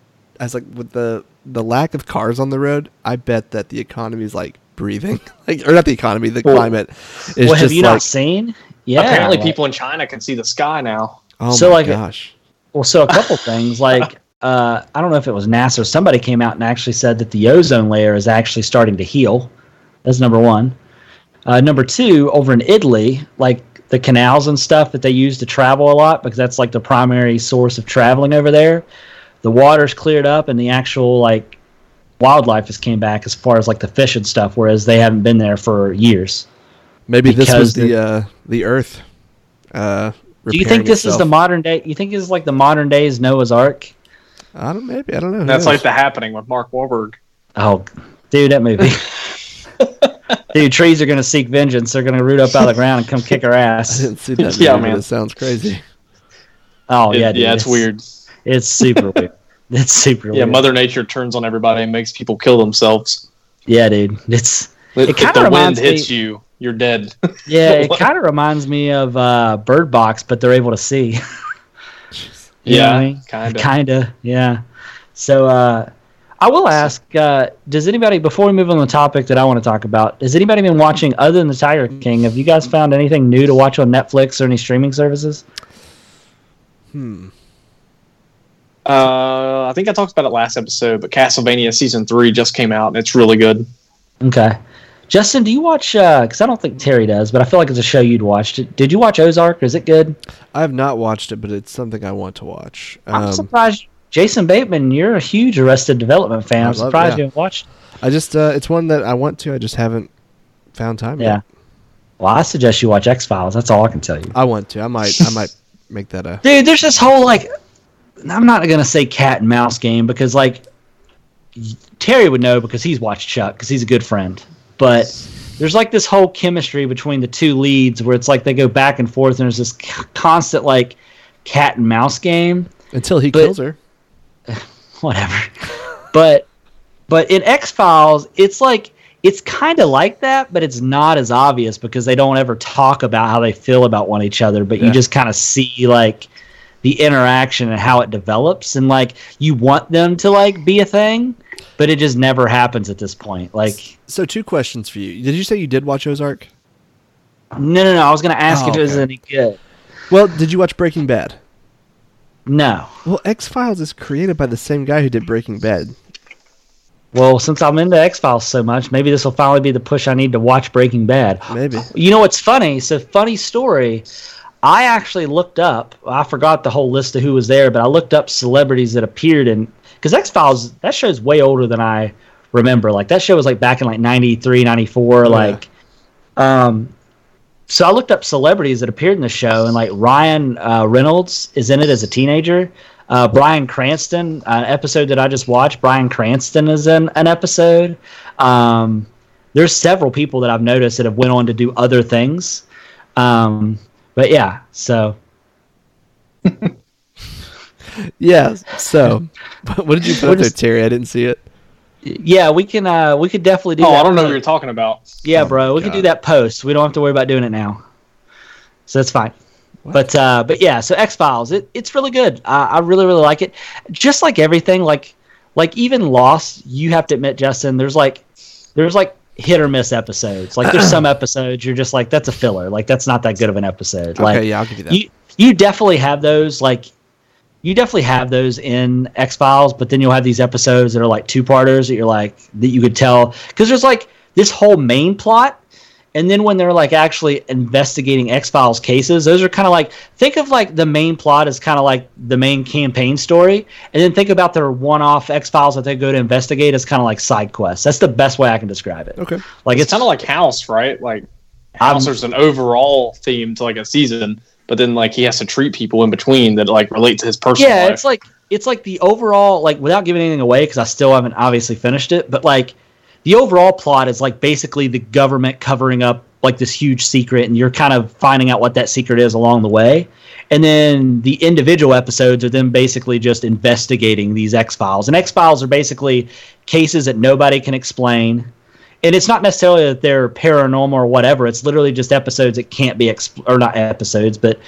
I was like, with the the lack of cars on the road, I bet that the economy is like breathing, like or not the economy, the Well- climate is What have you like, not seen? Yeah, apparently, like- people in China can see the sky now. oh So, my like, gosh, Well, so a couple things like uh, I don't know if it was NASA or somebody came out and actually said that the ozone layer is actually starting to heal. That's number one. Uh, number two, over in Italy, like the canals and stuff that they use to travel a lot because that's like the primary source of traveling over there. The water's cleared up and the actual like wildlife has came back as far as like the fish and stuff, whereas they haven't been there for years. maybe this was the the- uh, the Earth. Uh, Do you think this is the modern day? You think this is like the modern days Noah's Ark? I don't maybe I don't know. That's knows? like the happening with Mark Wahlberg. Oh, dude, that movie. dude, trees are gonna seek vengeance. They're gonna root up out of the ground and come kick our ass. I ass. didn't see that. Yeah, movie, but man. It sounds crazy. Oh It- yeah, dude, yeah, it's, weird. It's super weird. It's super Yeah, weird. Mother Nature turns on everybody and makes people kill themselves. yeah, dude. It's If, It kinda if the wind reminds me- hits you, you're dead. yeah. It kind of reminds me of uh, Bird Box, but they're able to see. You know what I yeah, mean? kind of. Kinda, yeah. So uh, I will ask: uh, Does anybody, before we move on to the topic that I want to talk about, has anybody been watching other than the Tiger King? Have you guys found anything new to watch on Netflix or any streaming services? Hmm. Uh, I think I talked about it last episode, but Castlevania season three just came out and it's really good. Okay. Justin, do you watch? Because I don't think Terry does, but I feel like it's a show you'd watch. Did, did you watch Ozark? Is it good? I have not watched it, but it's something I want to watch. I'm Um, surprised. Jason Bateman, you're a huge Arrested Development fan. I I'm love- surprised yeah. you haven't watched. I just uh, it's one that I want to. I just haven't found time. Yeah. Yet. Well, I suggest you watch X Files. That's all I can tell you. I want to. I might. I might make that a. Dude, there's this whole like, I'm not gonna say cat and mouse game because like, Terry would know because he's watched Chuck because he's a good friend. But there's like this whole chemistry between the two leads where it's like they go back and forth and there's this c- constant like cat and mouse game. Until he But- kills her. whatever. but but in X Files, it's like it's kind of like that, but it's not as obvious because they don't ever talk about how they feel about one each other. But Yeah. you just kind of see like the interaction and how it develops, and like you want them to like be a thing, but it just never happens at this point. Like So two questions for you. Did you say you did watch Ozark? no, no, no. I was gonna ask Oh, if it was any good. Well, did you watch Breaking Bad? No. Well, X Files is created by the same guy who did Breaking Bad. Well, since I'm into X Files so much, maybe this will finally be the push I need to watch Breaking Bad. Maybe. You know what's funny? So funny story. I actually looked up. I forgot the whole list of who was there, but I looked up celebrities that appeared in because X Files. That show's way older than I remember. Like that show was like back in like 93, 94. Yeah. Like, um, so I looked up celebrities that appeared in the show, and like Ryan uh, Reynolds is in it as a teenager. Uh, Bryan Cranston, an episode that I just watched. Bryan Cranston is in an episode. Um, there's several people that I've noticed that have went on to do other things. Um, but yeah, so Yeah. So, what did you put We're there, Terry? I didn't see it. yeah, we can uh, we could definitely do. Oh, that I don't know post. what you're talking about. Yeah, Oh bro, my we can do that post. We don't have to worry about doing it now, so that's fine. What? But uh, but yeah, so X Files, it, it's really good. I, I really really like it. Just like everything, like like even Lost, you have to admit, Justin, there's like there's like hit or miss episodes. Like there's some episodes you're just like that's a filler. Like that's not that good of an episode. Like yeah, I'll give you that. you you definitely have those like you definitely have those in X Files, but then you'll have these episodes that are like two parters that you're like that you could tell because there's like this whole main plot, and then when they're like actually investigating X Files cases, those are kind of like think of like the main plot as kind of like the main campaign story, and then think about their one-off X Files that they go to investigate as kind of like side quests. That's the best way I can describe it. okay. Like It's it's kind of like House, right? Like I'm- House, there's an overall theme to like a season, but then like he has to treat people in between that like relate to his personal yeah life. it's like it's like the overall like without giving anything away because i still haven't obviously finished it but like the overall plot is like basically the government covering up like this huge secret and you're kind of finding out what that secret is along the way and then the individual episodes are then basically just investigating these x-files and x-files are basically cases that nobody can explain and it's not necessarily that they're paranormal or whatever. It's literally just episodes that can't be exp- or not episodes, but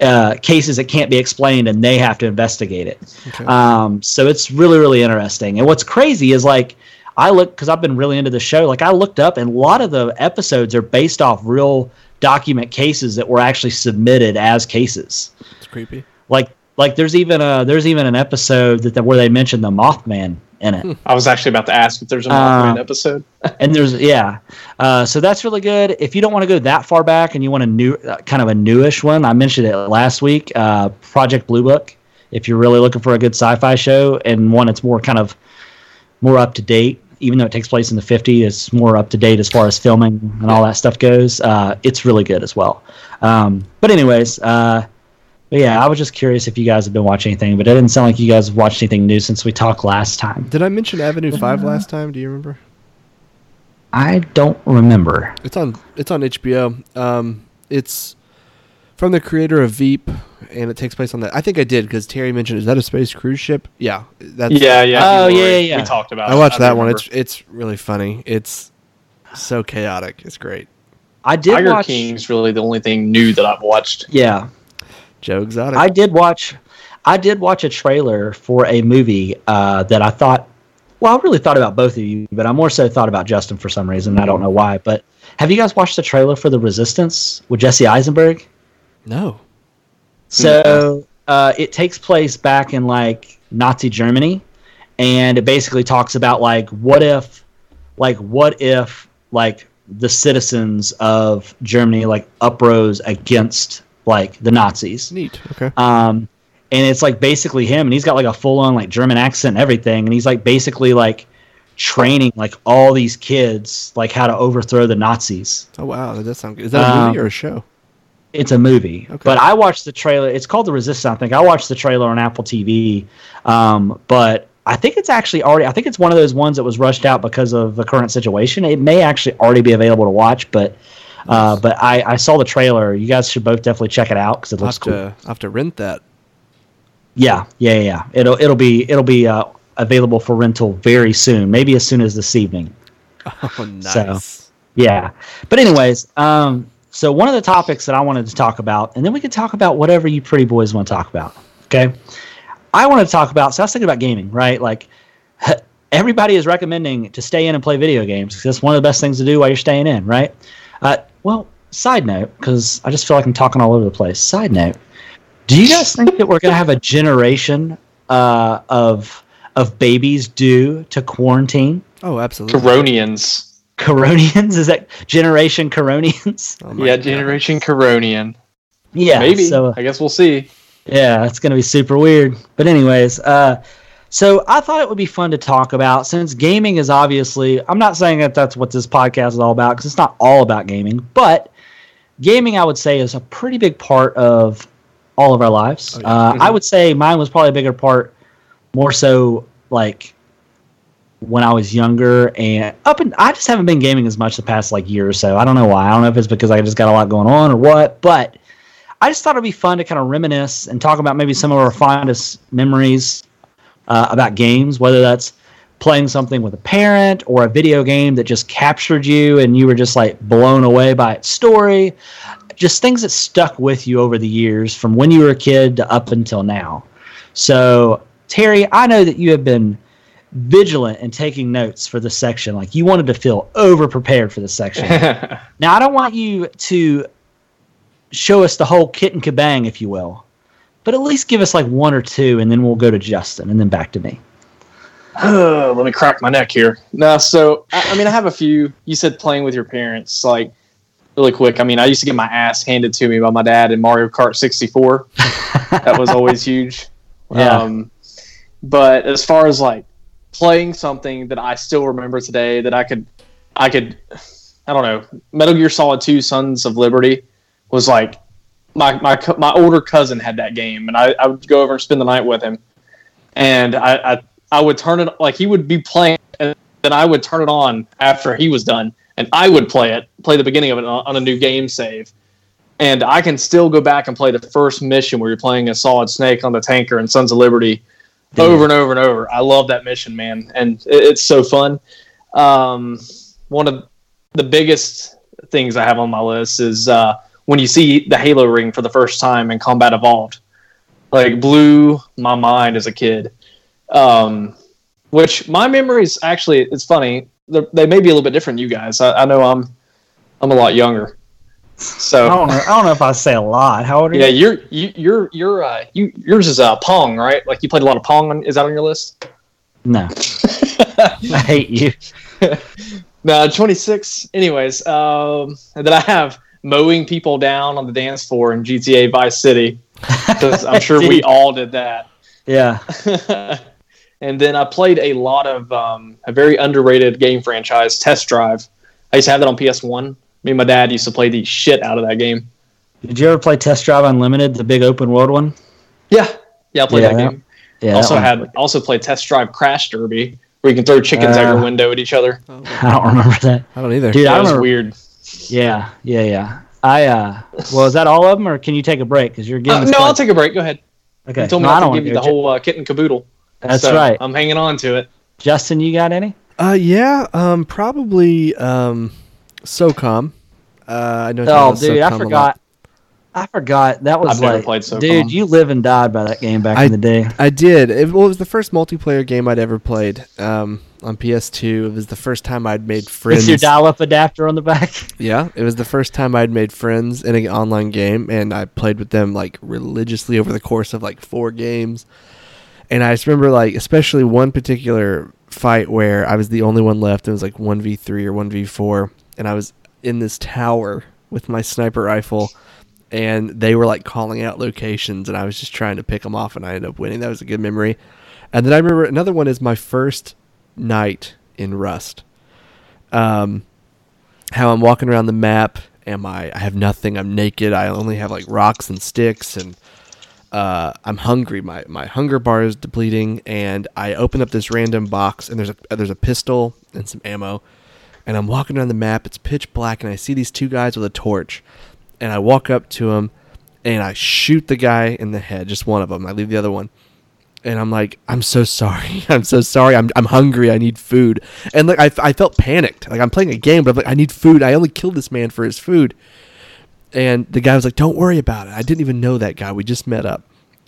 uh, cases that can't be explained, and they have to investigate it. Okay. Um, so it's really really interesting. And what's crazy is like I look because I've been really into the show. Like I looked up, and a lot of the episodes are based off real document cases that were actually submitted as cases. It's creepy. Like like there's even a there's even an episode that, that where they mentioned the Mothman in it. I was actually about to ask if there's a Uh, Mothman episode. and there's yeah uh, so that's really good if you don't want to go that far back and you want a new uh, kind of a newish one i mentioned it last week uh, project blue book if you're really looking for a good sci-fi show and one that's more kind of more up to date even though it takes place in the 50s it's more up to date as far as filming and all that stuff goes uh, it's really good as well um, but anyways uh, but yeah i was just curious if you guys have been watching anything but it didn't sound like you guys have watched anything new since we talked last time Did I mention Avenue Five last time? Do you remember? i don't remember It's on. It's on HBO. Um, it's from the creator of Veep, and it takes place on that. I think I did because Terry mentioned. Is that a space cruise ship? Yeah, that's. Yeah, yeah. Oh, yeah, yeah, yeah. We talked about. I watched do that one. It's it's really funny. It's so chaotic. It's great. i did Tiger watch King's really the only thing new that I've watched. yeah Joe Exotic. I did watch. I did watch a trailer for a movie uh, that I thought. Well, I really thought about both of you, but I more so thought about Justin for some reason. I don't know why. But have you guys watched the trailer for The Resistance with Jesse Eisenberg? No. So uh, it takes place back in like Nazi Germany, and it basically talks about like what if, like what if like the citizens of Germany like uprose against like the Nazis. Neat. Okay. Um, and it's like basically him, and he's got like a full on like German accent and everything, and he's like basically like training like all these kids like how to overthrow the Nazis. Oh wow, that does sound good. Is that a Um, movie or a show? It's a movie, Okay. but I watched the trailer. It's called The Resistance. I think I watched the trailer on Apple TV, um, but I think it's actually already. I think it's one of those ones that was rushed out because of the current situation. It may actually already be available to watch, but uh, but I, I saw the trailer. You guys should both definitely check it out because it looks have cool. to I'll have to rent that. Yeah, yeah, yeah, yeah. It'll it'll be it'll be uh, available for rental very soon, maybe as soon as this evening. Oh, nice. Yeah. But anyways, um, so one of the topics that I wanted to talk about, and then we could talk about whatever you pretty boys want to talk about. Okay. I wanted to talk about. So I was thinking about gaming, right? Like everybody is recommending to stay in and play video games because that's one of the best things to do while you're staying in, right? Uh, well, side note, because I just feel like I'm talking all over the place. Side note, do you guys think that we're going to have a generation uh, of of babies due to quarantine? Oh, absolutely. Coronians. Coronians? Is that generation Coronians? Oh yeah, God. Generation Coronian. yeah, Maybe. So I guess we'll see. Yeah, it's going to be super weird. But anyways, uh, so I thought it would be fun to talk about since gaming is obviously. I'm not saying that that's what this podcast is all about because it's not all about gaming, but gaming I would say is a pretty big part of all of our lives. Oh, yeah. uh, I would say mine was probably a bigger part, more so like when I was younger and up and I just haven't been gaming as much the past like year or so. I don't know why. I don't know if it's because I just got a lot going on or what, but I just thought it'd be fun to kind of reminisce and talk about maybe some of our fondest memories uh, about games, whether that's playing something with a parent or a video game that just captured you and you were just like blown away by its story. Just things that stuck with you over the years from when you were a kid to up until now. So, Terry, I know that you have been vigilant and taking notes for this section. Like you wanted to feel over prepared for this section. now, I don't want you to show us the whole kit and kabang, if you will, but at least give us like one or two, and then we'll go to Justin, and then back to me. Let me crack my neck here. No, so I, I mean, I have a few. You said playing with your parents, like really quick. I mean, I used to get my ass handed to me by my dad in Mario Kart 64. that was always huge. Yeah. Um, but as far as like playing something that I still remember today, that I could, I could, I don't know, Metal Gear Solid 2: Sons of Liberty was like my my my older cousin had that game, and I, I would go over and spend the night with him, and I, I I would turn it like he would be playing, and then I would turn it on after he was done, and I would play it, play the beginning of it on, on a new game save, and I can still go back and play the first mission where you're playing a Solid Snake on the tanker in Sons of Liberty, Dude. over and over and over. I love that mission, man, and it, it's so fun. Um, one of the biggest things I have on my list is uh, when you see the Halo ring for the first time in Combat Evolved. Like blew my mind as a kid. Um, which my memories actually, it's funny. they're- may be a little bit different. You guys, I, I know I'm, I'm a lot younger. I So don't know. I don't know if I say a lot. How old are yeah, you? you're you, you're you're uh, you yours is uh, Pong, right? Like you played a lot of Pong. On, is that on your list? No, I hate you. No, 26. Anyways, um, and then I have mowing people down on the dance floor in GTA Vice City. I'm sure we all did that. Yeah. and then I played a lot of um, a very underrated game franchise, Test Drive. I used to have that on PS1. Me and my dad used to play the shit out of that game. Did you ever play Test Drive Unlimited, the big open world one? Yeah, yeah, I played Yeah, that that- game. Yeah. also that one- had also played Test Drive Crash Derby, where you can throw chickens out Uh, your window at each other. I don't remember that. I don't either. Dude, I That was remember. weird. Yeah, yeah, yeah. I uh. Well, is that all of them, or can you take a break? Because you're Uh, getting. no, I'll take a break. Go ahead. Okay. You told me No, I don't to give you the check- whole uh, kit and caboodle. That's So, right. I'm hanging on to it. Justin, you got any? Uh, yeah, um, probably um, SOCOM. Uh, I know. Oh, SOCOM dude, a I lot. forgot. I forgot. That was I've never like, played SOCOM. dude, you live and died by that game back I- in the day. I did. It, well, it was the first multiplayer game I'd ever played um, on PS2. It was the first time I'd made friends. With your dial-up adapter on the back. Yeah, it was the first time I'd made friends in an online game, and I played with them like religiously over the course of like four games. And I just remember like especially one particular fight where I was the only one left. It was like one v three or one v four, and I was in this tower with my sniper rifle, and they were like calling out locations, and I was just trying to pick them off, and I ended up winning. That was a good memory. And then I remember another one is my first night in Rust. Um, how I'm walking around the map. Am I? I have nothing. I'm naked. I only have like rocks and sticks, and uh, I'm hungry. My my hunger bar is depleting, and I open up this random box, and there's a there's a pistol and some ammo, and I'm walking around the map. It's pitch black, and I see these two guys with a torch, and I walk up to them, and I shoot the guy in the head, just one of them. I leave the other one, and I'm like, I'm so sorry. I'm so sorry. I'm, I'm hungry. I need food. And like, I, I felt panicked. Like I'm playing a game, but I'm like, I need food. I only killed this man for his food. And the guy was like, don't worry about it. I didn't even know that guy. We just met up.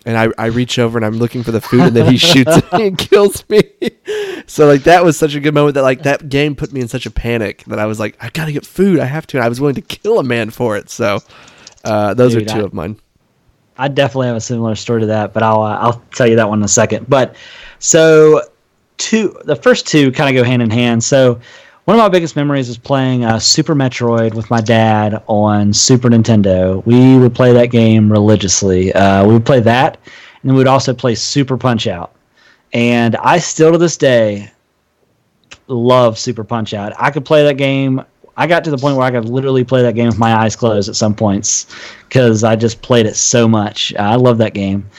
And I, I reach over and I'm looking for the food and then he shoots me and kills me. so like that was such a good moment that like that game put me in such a panic that I was like, I gotta get food. I have to. And I was willing to kill a man for it. So uh, those Dude, are two I- of mine. I definitely have a similar story to that, but I'll uh, I'll tell you that one in a second. But so two, the first two kind of go hand in hand. So one of my biggest memories is playing uh, Super Metroid with my dad on Super Nintendo. We would play that game religiously. Uh, we would play that, and we would also play Super Punch Out. And I still to this day love Super Punch Out. I could play that game. I got to the point where I could literally play that game with my eyes closed at some points because I just played it so much. I love that game.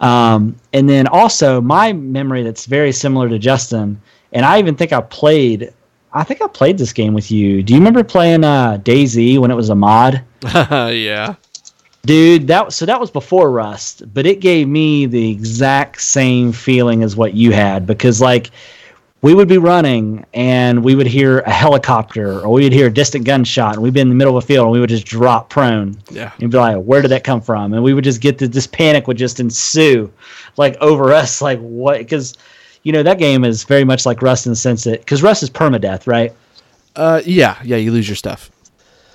Um, and then also my memory that's very similar to Justin, and I even think I played. I think I played this game with you. Do you remember playing uh, DayZ when it was a mod? yeah. Dude, that so that was before Rust, but it gave me the exact same feeling as what you had because like we would be running and we would hear a helicopter or we would hear a distant gunshot and we'd be in the middle of a field and we would just drop prone Yeah. and be like, "Where did that come from?" And we would just get the, this panic would just ensue, like over us, like what? Because you know that game is very much like Rust in the sense that because Rust is permadeath, right? Uh, yeah. Yeah. You lose your stuff.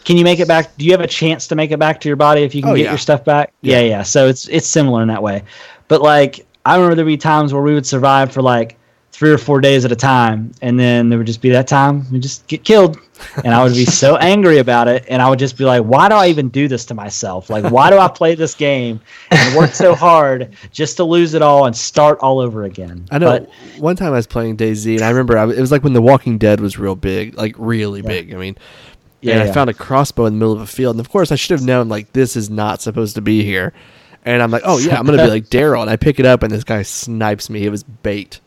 Can you make it back? Do you have a chance to make it back to your body if you can Oh, get yeah. your stuff back? Yeah. yeah, So it's it's similar in that way. But like I remember there'd be times where we would survive for like three or four days at a time, and then there would just be that time we just get killed, and I would be so angry about it, and I would just be like, why do I even do this to myself? Like, why do I play this game and work so hard just to lose it all and start all over again? I know. But one time I was playing DayZ, and I remember I, it was like when The Walking Dead was real big, like really big. I mean, Yeah, and I yeah. found a crossbow in the middle of a field, and of course I should have known like this is not supposed to be here. And I'm like, oh yeah, I'm gonna be like Daryl, and I pick it up, and this guy snipes me. It was bait.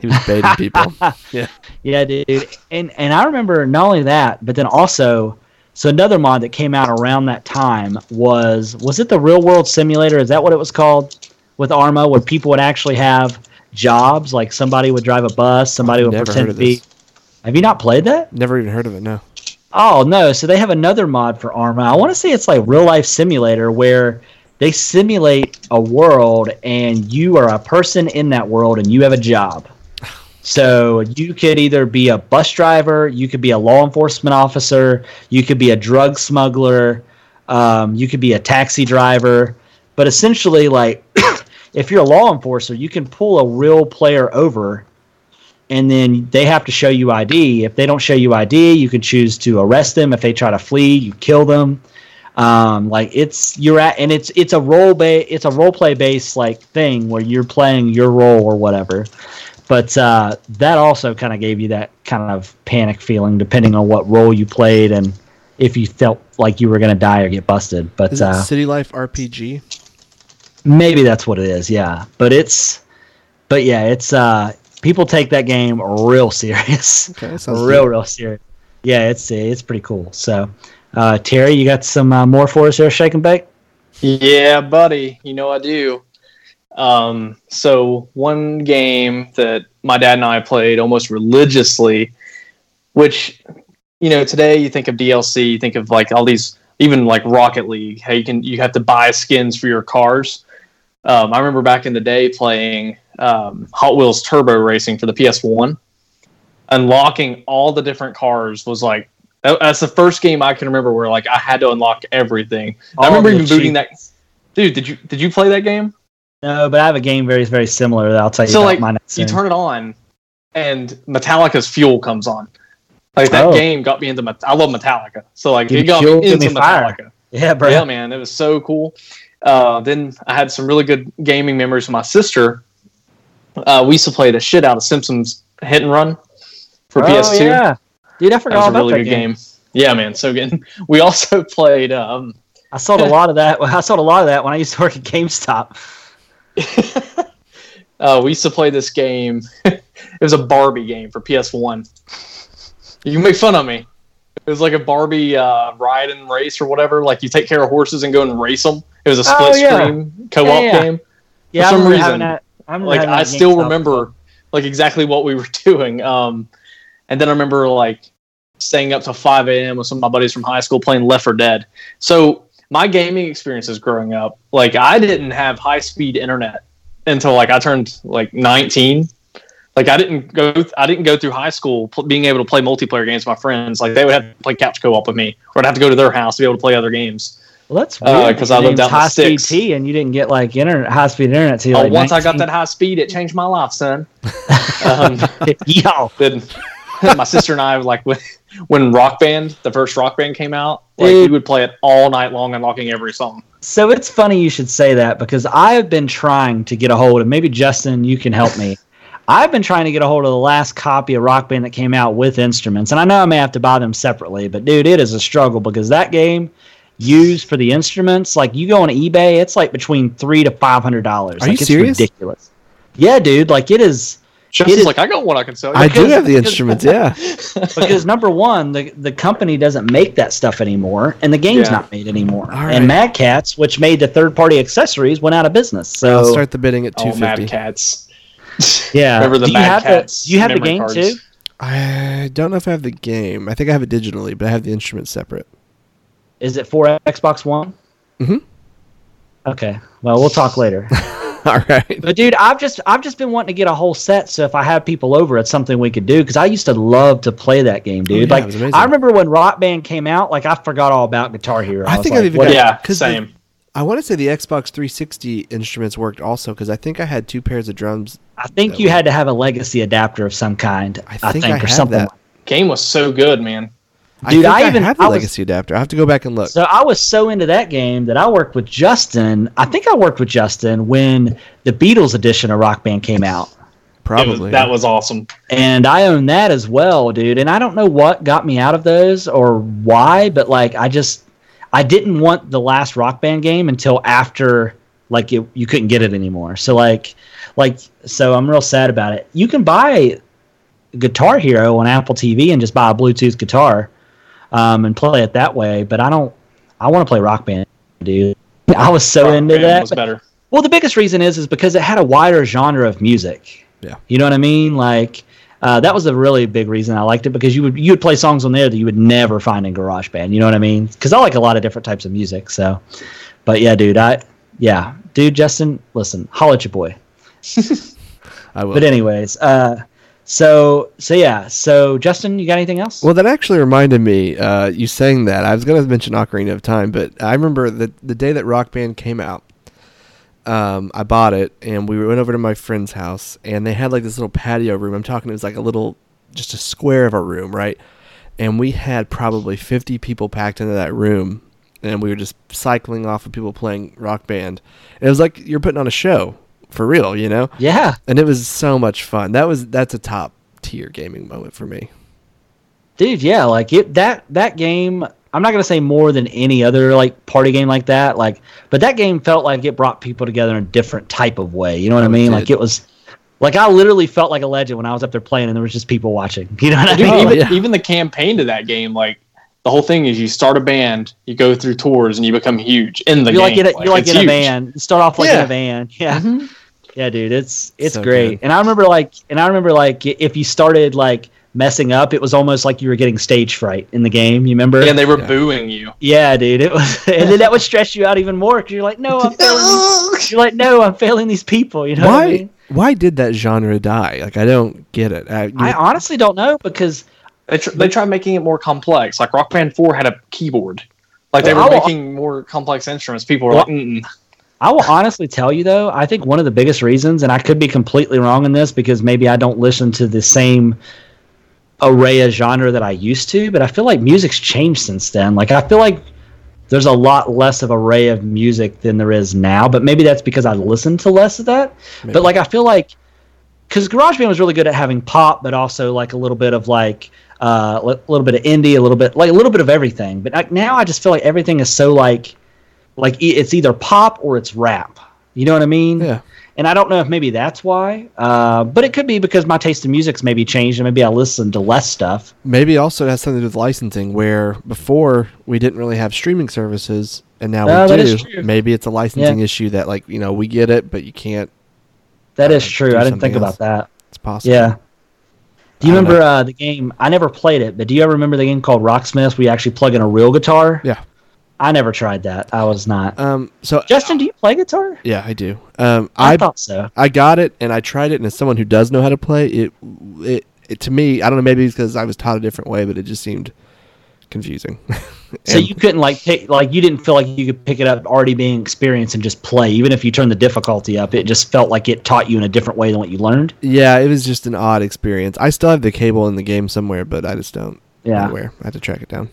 He was baiting people. Yeah. Yeah, dude. And and I remember not only that, but then also so another mod that came out around that time was was it the Real World Simulator? Is that what it was called with Arma, where people would actually have jobs, like somebody would drive a bus, somebody would Never pretend heard to be. this. Have you not played that? Never even heard of it. No. Oh no! So they have another mod for Arma. I want to say it's like real life simulator where they simulate a world and you are a person in that world and you have a job. So you could either be a bus driver, you could be a law enforcement officer, you could be a drug smuggler, um, you could be a taxi driver. But essentially, like if you're a law enforcer, you can pull a real player over and then they have to show you ID. If they don't show you ID, you can choose to arrest them. If they try to flee, you kill them. Um, like it's you're at, and it's it's a role ba- it's a role play based like thing where you're playing your role or whatever. But uh, that also kind of gave you that kind of panic feeling, depending on what role you played and if you felt like you were going to die or get busted. But Is it uh, City Life RPG? maybe that's what it is yeah but it's but yeah it's uh people take that game real serious Okay, real good. real serious yeah it's it's pretty cool so uh terry you got some uh, more for us here shake and bake Yeah, buddy. You know I do. Um, so one game that my dad and I played almost religiously, which you know today you think of DLC, you think of like all these, even like Rocket League. How you can you have to buy skins for your cars. Um, I remember back in the day playing um, Hot Wheels Turbo Racing for the PS1. Unlocking all the different cars was like that's the first game I can remember where like I had to unlock everything. I remember even booting cheap- that. Dude, did you did you play that game? No but i have a game very very similar that i'll tell you So about like mine you soon. turn it on, and Metallica's Fuel comes on. Like that Oh. game got me into. Met- I love Metallica, so like Give it got Fuel, me into me fire. Metallica. yeah bro Yeah, man, it was so cool. Uh, then I had some really good gaming memories with my sister. Uh, we used to play the shit out of Simpsons Hit and Run for oh, PS2. yeah dude i That forgot was a really that good game. game. Yeah, man, so good. We also played. Um, i sold a lot of that i sold a lot of that when i used to work at gamestop uh, we used to play this game. it was a Barbie game for PS1. You can make fun of me. It was like a Barbie uh, ride and race or whatever. Like you take care of horses and go and race them. It was a Oh, split yeah. screen co-op Yeah, yeah. game. yeah i some reason- that like I still remember like exactly what we were doing. Um, and then I remember like staying up till 5 a.m. with some of my buddies from high school playing Left 4 Dead. So my gaming experiences growing up, like I didn't have high speed internet until like I turned like 19. Like I didn't go, I didn't go through high school pl- being able to play multiplayer games with my friends. Like they would have to play couch co-op with me, or I'd have to go to their house to be able to play other games. Well, that's Uh, weird. 'cause I lived out in the high speed sticks. T, and you didn't get like internet high speed internet till Oh, like once I got that high speed, it changed my life, son. um, Yo, then my sister and I like when when Rock Band, the first Rock Band came out, like Dude. we would play it all night long, unlocking every song. So it's funny you should say that because I have been trying to get a hold of maybe Justin, you can help me. I've been trying to get a hold of the last copy of Rock Band that came out with instruments, and I know I may have to buy them separately, but dude, it is a struggle because that game used for the instruments, like you go on eBay, it's like between three to five hundred dollars. Are like you it's serious? ridiculous. Yeah, dude, like it is Justin's is- like, I got one I can sell you. I do have the instruments. Yeah. because number one, the the company doesn't make that stuff anymore, and the game's Yeah. not made anymore. All right. And Mad Catz, which made the third party accessories, went out of business. So I'll start the bidding at oh, 250. Mad Catz. Yeah. Remember the do you Mad have Cats The, do you have the game cards? too? I don't know if I have the game. I think I have it digitally, but I have the instruments separate. Is it for Xbox One? Mhm. Okay. Well, we'll talk later. All right. but dude, I've just I've just been wanting to get a whole set. So if I have people over, it's something we could do because I used to love to play that game, oh, dude. Oh, yeah, like. I remember when Rock Band came out, like I forgot all about Guitar Hero. I was think like, I've even what- got- yeah, 'cause the- same. I want to say the Xbox 360 instruments worked also because I think I had two pairs of drums. I think you way. had to have a legacy adapter of some kind. I I think think, I or have something. that. Game was so good, man. I Dude, think I even- have the I was- legacy adapter. I have to go back and look. So I was so into that game that I worked with Justin. I think I worked with Justin when the Beatles edition of Rock Band came out. It was- Probably. that was awesome. And I own that as well, dude. And I don't know what got me out of those or why, but like I just I didn't want the last Rock Band game until after like it, you couldn't get it anymore. So like like so I'm real sad about it. You can buy Guitar Hero on Apple TV and just buy a Bluetooth guitar um, and play it that way. But I don't. I want to play Rock Band, dude. I was so Rock into Band that. was better. Well, the biggest reason is is because it had a wider genre of music. Yeah. You know what I mean? Like uh, that was a really big reason I liked it because you would you would play songs on there that you would never find in GarageBand. You know what I mean? Because I like a lot of different types of music. So, but yeah, dude, I yeah, dude, Justin, listen, holla at your boy. I will. But anyways, uh, so so yeah, so Justin, you got anything else? Well, that actually reminded me. Uh, you saying that I was going to mention Ocarina of Time, but I remember that the day that Rock Band came out, um, I bought it and we went over to my friend's house and they had like this little patio room. I'm talking, it was like a little, just a square of a room, right? And we had probably 50 people packed into that room, and we were just cycling off of people playing Rock Band. And it was like you're putting on a show for real, you know? yeah, And it was so much fun. That was that's a top tier gaming moment for me. dude yeah like it that that game i'm not going to say more than any other like party game like that like but that game felt like it brought people together in a different type of way you know what i Oh, it mean like it was like i literally felt like a legend when i was up there playing and there was just people watching you know what i mean Oh, even, yeah. even the campaign to that game, like the whole thing is you start a band, you go through tours, and you become huge in the you're like game. in a, you're like it's in a van you start off like in a van yeah Mhm. Yeah dude it's it's So great good. and i remember like and i remember like if you started like messing up it was almost like you were getting stage fright in the game you remember And they were Yeah. booing you. Yeah, dude. It was, and then that would stress you out even more because you're like, no, I'm failing. These, you're like, no, I'm failing these people. You know what I why mean? why did that genre die? Like I don't get it. I, I honestly don't know because They, tr- they tried making it more complex. Like Rock Band 4 had a keyboard. Like they Well, were making more complex instruments. People were Well- like, Mm-mm. I will honestly tell you though, I think one of the biggest reasons, and I could be completely wrong in this because maybe I don't listen to the same array of genre that I used to, but I feel like music's changed since then. Like I feel like there's a lot less of array of music than there is now, but maybe that's because I listen to less of that. Maybe. But like I feel like because GarageBand was really good at having pop, but also like a little bit of like uh, a little bit of indie, a little bit like a little bit of everything. But like, now I just feel like everything is so like like it's either pop or it's rap. You know what I mean? yeah. And I don't know if maybe that's why, uh, but it could be because my taste in music's maybe changed and maybe I listen to less stuff. Maybe also it has something to do with licensing, where before we didn't really have streaming services, and now Oh, we do. is. Maybe it's a licensing issue that, like, you know, we get it, but you can't That is uh, true. I didn't think something about that. It's possible. Yeah. Do you remember uh, the game? I never played it, but do you ever remember the game called Rocksmith? where you actually plug in a real guitar? Yeah. I never tried that. I was not. Um. So Justin, do you play guitar? yeah, I do. Um. I, I thought so. I got it and I tried it, and as someone who does know how to play it, it, it to me, I don't know, maybe it's because I was taught a different way, but it just seemed confusing. So you couldn't like pick, like you didn't feel like you could pick it up already being experienced and just play, even if you turned the difficulty up. It just felt like it taught you in a different way than what you learned. yeah, it was just an odd experience. I still have the cable in the game somewhere, but I just don't. Yeah. where I had to track it down.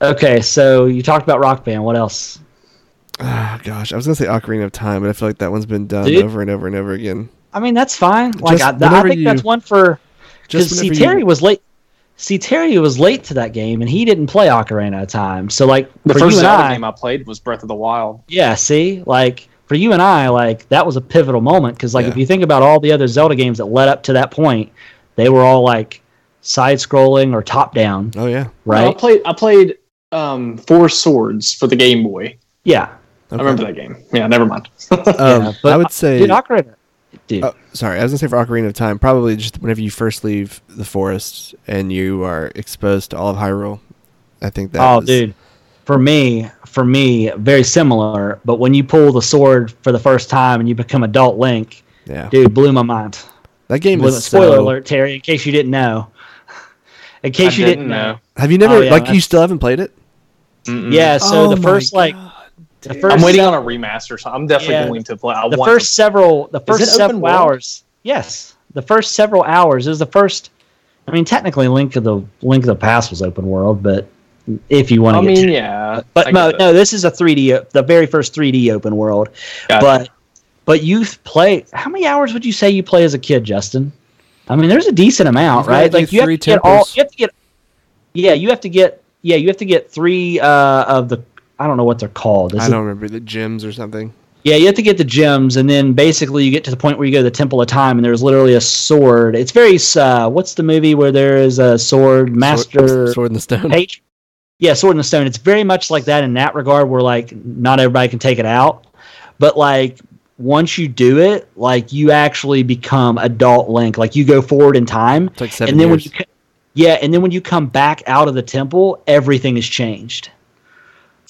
Okay, so you talked about Rock Band. What else? Ah, gosh, I was gonna say Ocarina of Time, but I feel like that one's been done Dude. over and over and over again. I mean, that's fine. Like I, I whenever think that's one for Just because see whenever you- Terry was late. See Terry was late to that game, and he didn't play Ocarina of Time. So like The for first you and Zelda I, game I played was Breath of the Wild. yeah. See, like for you and I, like that was a pivotal moment because like Yeah. if you think about all the other Zelda games that led up to that point, they were all like side scrolling or top down, Oh yeah, right? I played. I played um, Four Swords for the Game Boy. yeah. I remember that game. Yeah, never mind. Um, yeah, but I would say. Dude, Ocarina. Dude, Oh, sorry, I was gonna say for Ocarina of Time, probably just whenever you first leave the forest and you are exposed to all of Hyrule. I think that. oh, was- dude. For me, for me, very similar. But when you pull the sword for the first time and you become adult Link, Yeah, dude, blew my mind. that game Blew- is Spoiler so- alert, Terry, in case you didn't know. In I case you didn't didn't know. Have you never Oh, yeah, like you still haven't played it? Mm-mm. Yeah, so Oh the first like God, the first I'm waiting sev- on a remaster, so I'm definitely Yeah. going to play. I the want first several the first several world? hours. Yes. The first several hours is the first I mean technically Link of the Link of the Past was open world, but if you To. want I to get mean, yeah. But no, get no, this is a 3D, the very first 3D open world. Gotcha. But but you play. How many hours would you say you play as a kid, Justin? I mean, there's a decent amount, You've right? Like you have to get all. You have to get. Yeah, you have to get. Yeah, you have to get three uh, of the. I don't know what they're called. Is I it- don't remember the gyms or something. yeah, you have to get the gems, and then basically you get to the point where you go to the Temple of Time, and there's literally a sword. It's very. Uh, what's the movie where there is a sword master? Sword, Sword in the Stone. page. Yeah, Sword in the Stone. It's very much like that in that regard, where like not everybody can take it out, but like once you do it, like you actually become adult Link. Like you go forward in time, It's like seven and then when you, yeah, and then when you come back out of the temple, everything has changed.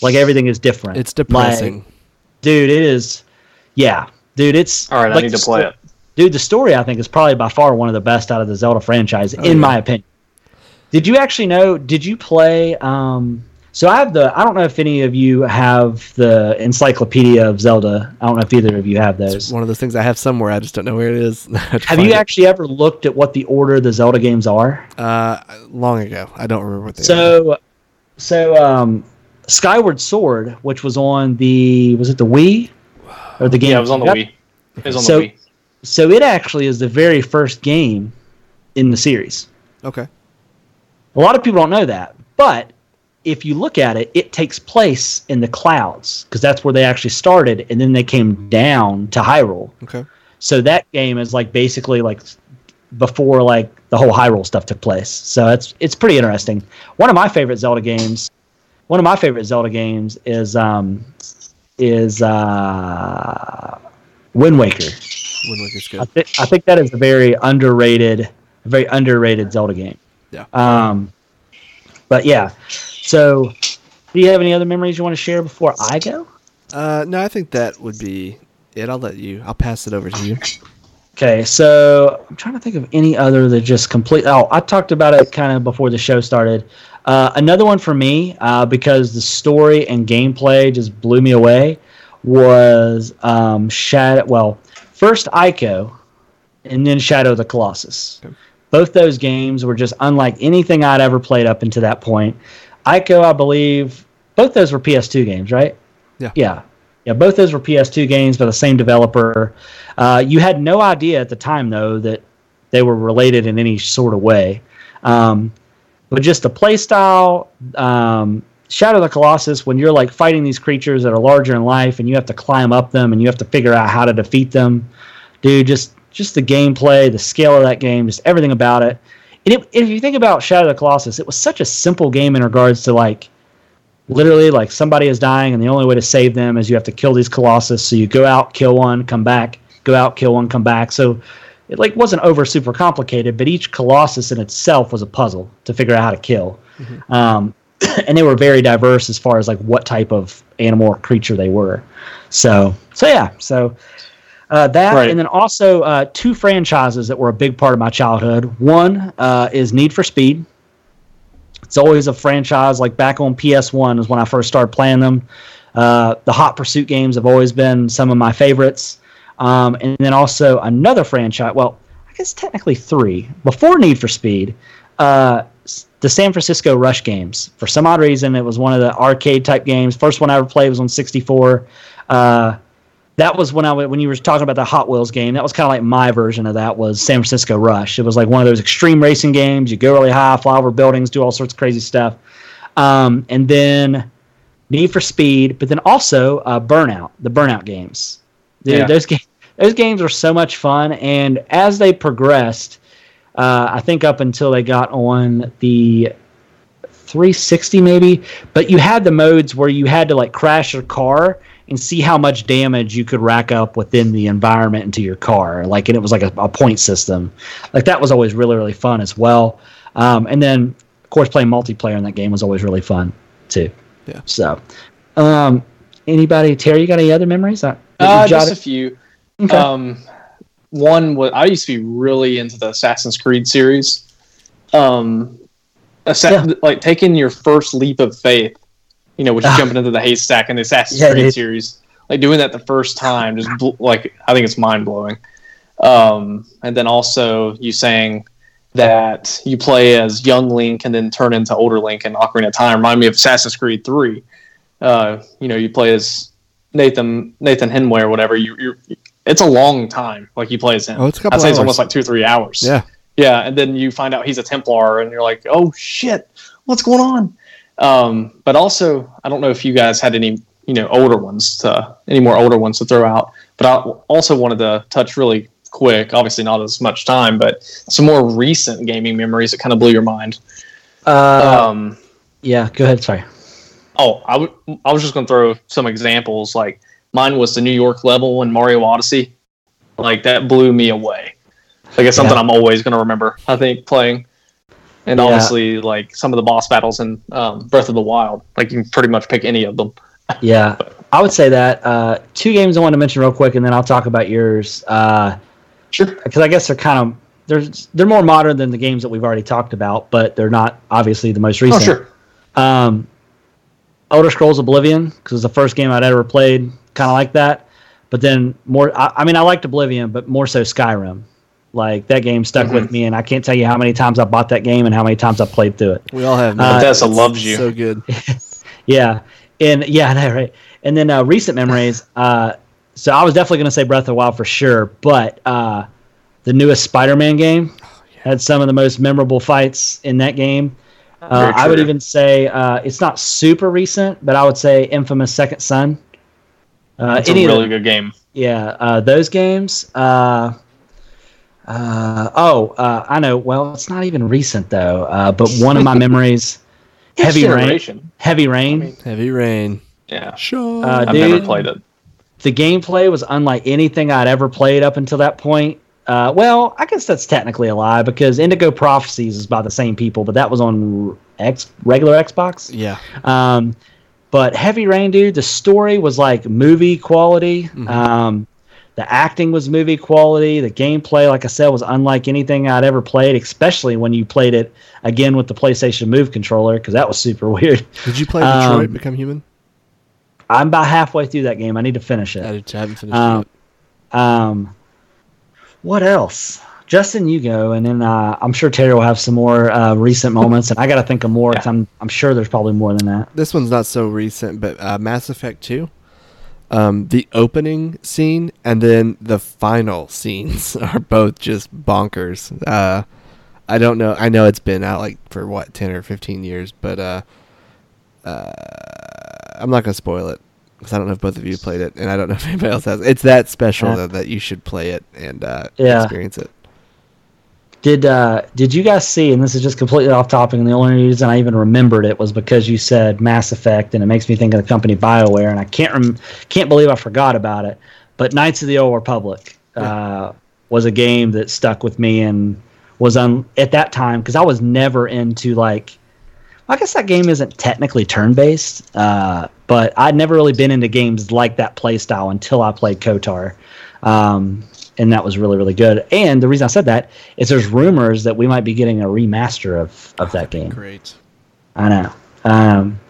Like everything is different. it's depressing. Like, dude, it is. Yeah, dude, it's All right, I need to play it. Dude, the story I think is probably by far one of the best out of the Zelda franchise, Oh, in yeah. my opinion. Did you actually know? Did you play? Um, so I have the. I don't know if any of you have the Encyclopedia of Zelda. I don't know if either of you have it's those. one of those things I have somewhere. I just don't know where it is. Have Have you it. actually ever looked at what the order the Zelda games are? Uh, long ago. I don't remember what they are. So, so um, Skyward Sword, which was on the was it the Wii or the game? Yeah, it was on the Wii. It was on So- the Wii. So it actually is the very first game in the series. Okay. A lot of people don't know that, but if you look at it, it takes place in the clouds because that's where they actually started, and then they came down to Hyrule. Okay. So that game is like basically like before like the whole Hyrule stuff took place. So it's it's pretty interesting. One of my favorite Zelda games, one of my favorite Zelda games is um is uh Wind Waker. Wind Waker's I, good. th- I think that is a very underrated, a very underrated Zelda game. Yeah. Um, but yeah. So, do you have any other memories you want to share before I go? Uh, no, I think that would be it. I'll let you. I'll pass it over to you. Okay, so I'm trying to think of any other that just complete. Oh, I talked about it kind of before the show started. Uh, another one for me, uh, because the story and gameplay just blew me away, was um, Shadow. Well, first Ico, and then Shadow of the Colossus. Okay. Both those games were just unlike anything I'd ever played up until that point. Ico, I believe, both those were PS2 games, right? Yeah. Yeah. Yeah, both those were PS2 games by the same developer. Uh, you had no idea at the time, though, that they were related in any sort of way. Um, but just the play style, um, Shadow of the Colossus, when you're like fighting these creatures that are larger in life and you have to climb up them and you have to figure out how to defeat them, dude, just just the gameplay, the scale of that game, just everything about it. And it, if you think about Shadow of the Colossus, it was such a simple game in regards to like literally like somebody is dying and the only way to save them is you have to kill these colossus so you go out kill one come back go out, kill one, come back. So it like wasn't over super complicated, but each colossus in itself was a puzzle to figure out how to kill. Mm-hmm. Um, and they were very diverse as far as like what type of animal or creature they were. So so yeah, so uh, that right. and then also uh, two franchises that were a big part of my childhood. One uh, is Need for Speed. It's always a franchise like back on PS1 is when I first started playing them. Uh, the Hot Pursuit games have always been some of my favorites. Um, and then also another franchise. Well, I guess technically three before Need for Speed. Uh, the San Francisco Rush games. For some odd reason, it was one of the arcade type games. First one I ever played was on 64. That was when I when you were talking about the Hot Wheels game. That was kind of like my version of that was San Francisco Rush. It was like one of those extreme racing games. You go really high, fly over buildings, do all sorts of crazy stuff. Um, and then Need for Speed, but then also uh, Burnout, the Burnout games. Dude, yeah. those games those games were so much fun. And as they progressed, uh, I think up until they got on the 360 maybe, but you had the modes where you had to like crash your car and see how much damage you could rack up within the environment into your car. Like, and it was like a, a point system. Like that was always really really fun as well. Um, and then of course playing multiplayer in that game was always really fun too. Yeah. So, um, anybody, Terry, you got any other memories? Uh, just a few. Okay. Um, one was I used to be really into the Assassin's Creed series. Um, yeah. like taking your first leap of faith you know, which is jumping into the haystack in the Assassin's yeah, Creed dude. series. Like doing that the first time, just bl- like I think it's mind blowing. Um, and then also you saying that you play as young Link and then turn into older Link in Ocarina of Time remind me of Assassin's Creed Three. Uh, you know, you play as Nathan Nathan Henway or whatever. You, you're it's a long time. Like you play as him. Oh, it's a couple I'd say hours. it's almost like two or three hours. Yeah, yeah. And then you find out he's a Templar, and you're like, oh shit, what's going on? Um, but also, I don't know if you guys had any, you know, older ones to any more older ones to throw out. But I also wanted to touch really quick. Obviously, not as much time, but some more recent gaming memories that kind of blew your mind. Uh, um, yeah, go ahead. Sorry. Oh, I, w- I was just going to throw some examples. Like mine was the New York level in Mario Odyssey. Like that blew me away. Like it's something yeah. I'm always going to remember. I think playing and yeah. obviously like some of the boss battles in um, Breath of the Wild. Like you can pretty much pick any of them. yeah, I would say that. Uh, two games I want to mention real quick, and then I'll talk about yours. Uh, sure. Because I guess they're kind of they're they're more modern than the games that we've already talked about, but they're not obviously the most recent. Oh, sure. Um, Elder Scrolls Oblivion, because it's the first game I'd ever played, kind of like that. But then more, I, I mean, I liked Oblivion, but more so Skyrim. Like that game stuck mm-hmm. with me, and I can't tell you how many times I bought that game and how many times I played through it. We all have. Uh, Bethesda loves you. So good. yeah, and yeah, know, right. And then uh, recent memories. Uh, so I was definitely going to say Breath of the Wild for sure, but uh, the newest Spider-Man game oh, yeah. had some of the most memorable fights in that game. Uh, I would even say uh, it's not super recent, but I would say Infamous Second Son. Uh, it's a really the, good game. Yeah, uh, those games. Uh, uh, oh, uh, I know. Well, it's not even recent though. Uh, but one of my memories, Heavy Rain. Heavy Rain. I mean, heavy Rain. Yeah. Sure. Uh, I've dude, never played it. The gameplay was unlike anything I'd ever played up until that point. Uh, well, I guess that's technically a lie because Indigo Prophecies is by the same people, but that was on X regular Xbox. Yeah. Um, but Heavy Rain, dude, the story was like movie quality. Mm-hmm. Um, the acting was movie quality. The gameplay, like I said, was unlike anything I'd ever played, especially when you played it again with the PlayStation Move controller, because that was super weird. Did you play Detroit um, Become Human? I'm about halfway through that game. I need to finish it. I haven't finished um, it. Um, what else? Justin, you go, and then uh, I'm sure Terry will have some more uh, recent moments, and I got to think of more because I'm I'm sure there's probably more than that. This one's not so recent, but uh, Mass Effect Two um, the opening scene and then the final scenes are both just bonkers. Uh, I don't know. I know it's been out like for what ten or fifteen years, but uh, uh, I'm not gonna spoil it because I don't know if both of you played it, and I don't know if anybody else has. It's that special though, that you should play it and uh, yeah. experience it. Did uh, did you guys see? And this is just completely off topic. And the only reason I even remembered it was because you said Mass Effect, and it makes me think of the company Bioware. And I can't rem- can't believe I forgot about it. But Knights of the Old Republic, uh, was a game that stuck with me and was on at that time because I was never into like. I guess that game isn't technically turn based, uh, but I'd never really been into games like that playstyle until I played KOTOR. Um, and that was really really good. And the reason I said that is there's rumors that we might be getting a remaster of of that game. Great. I know. Um,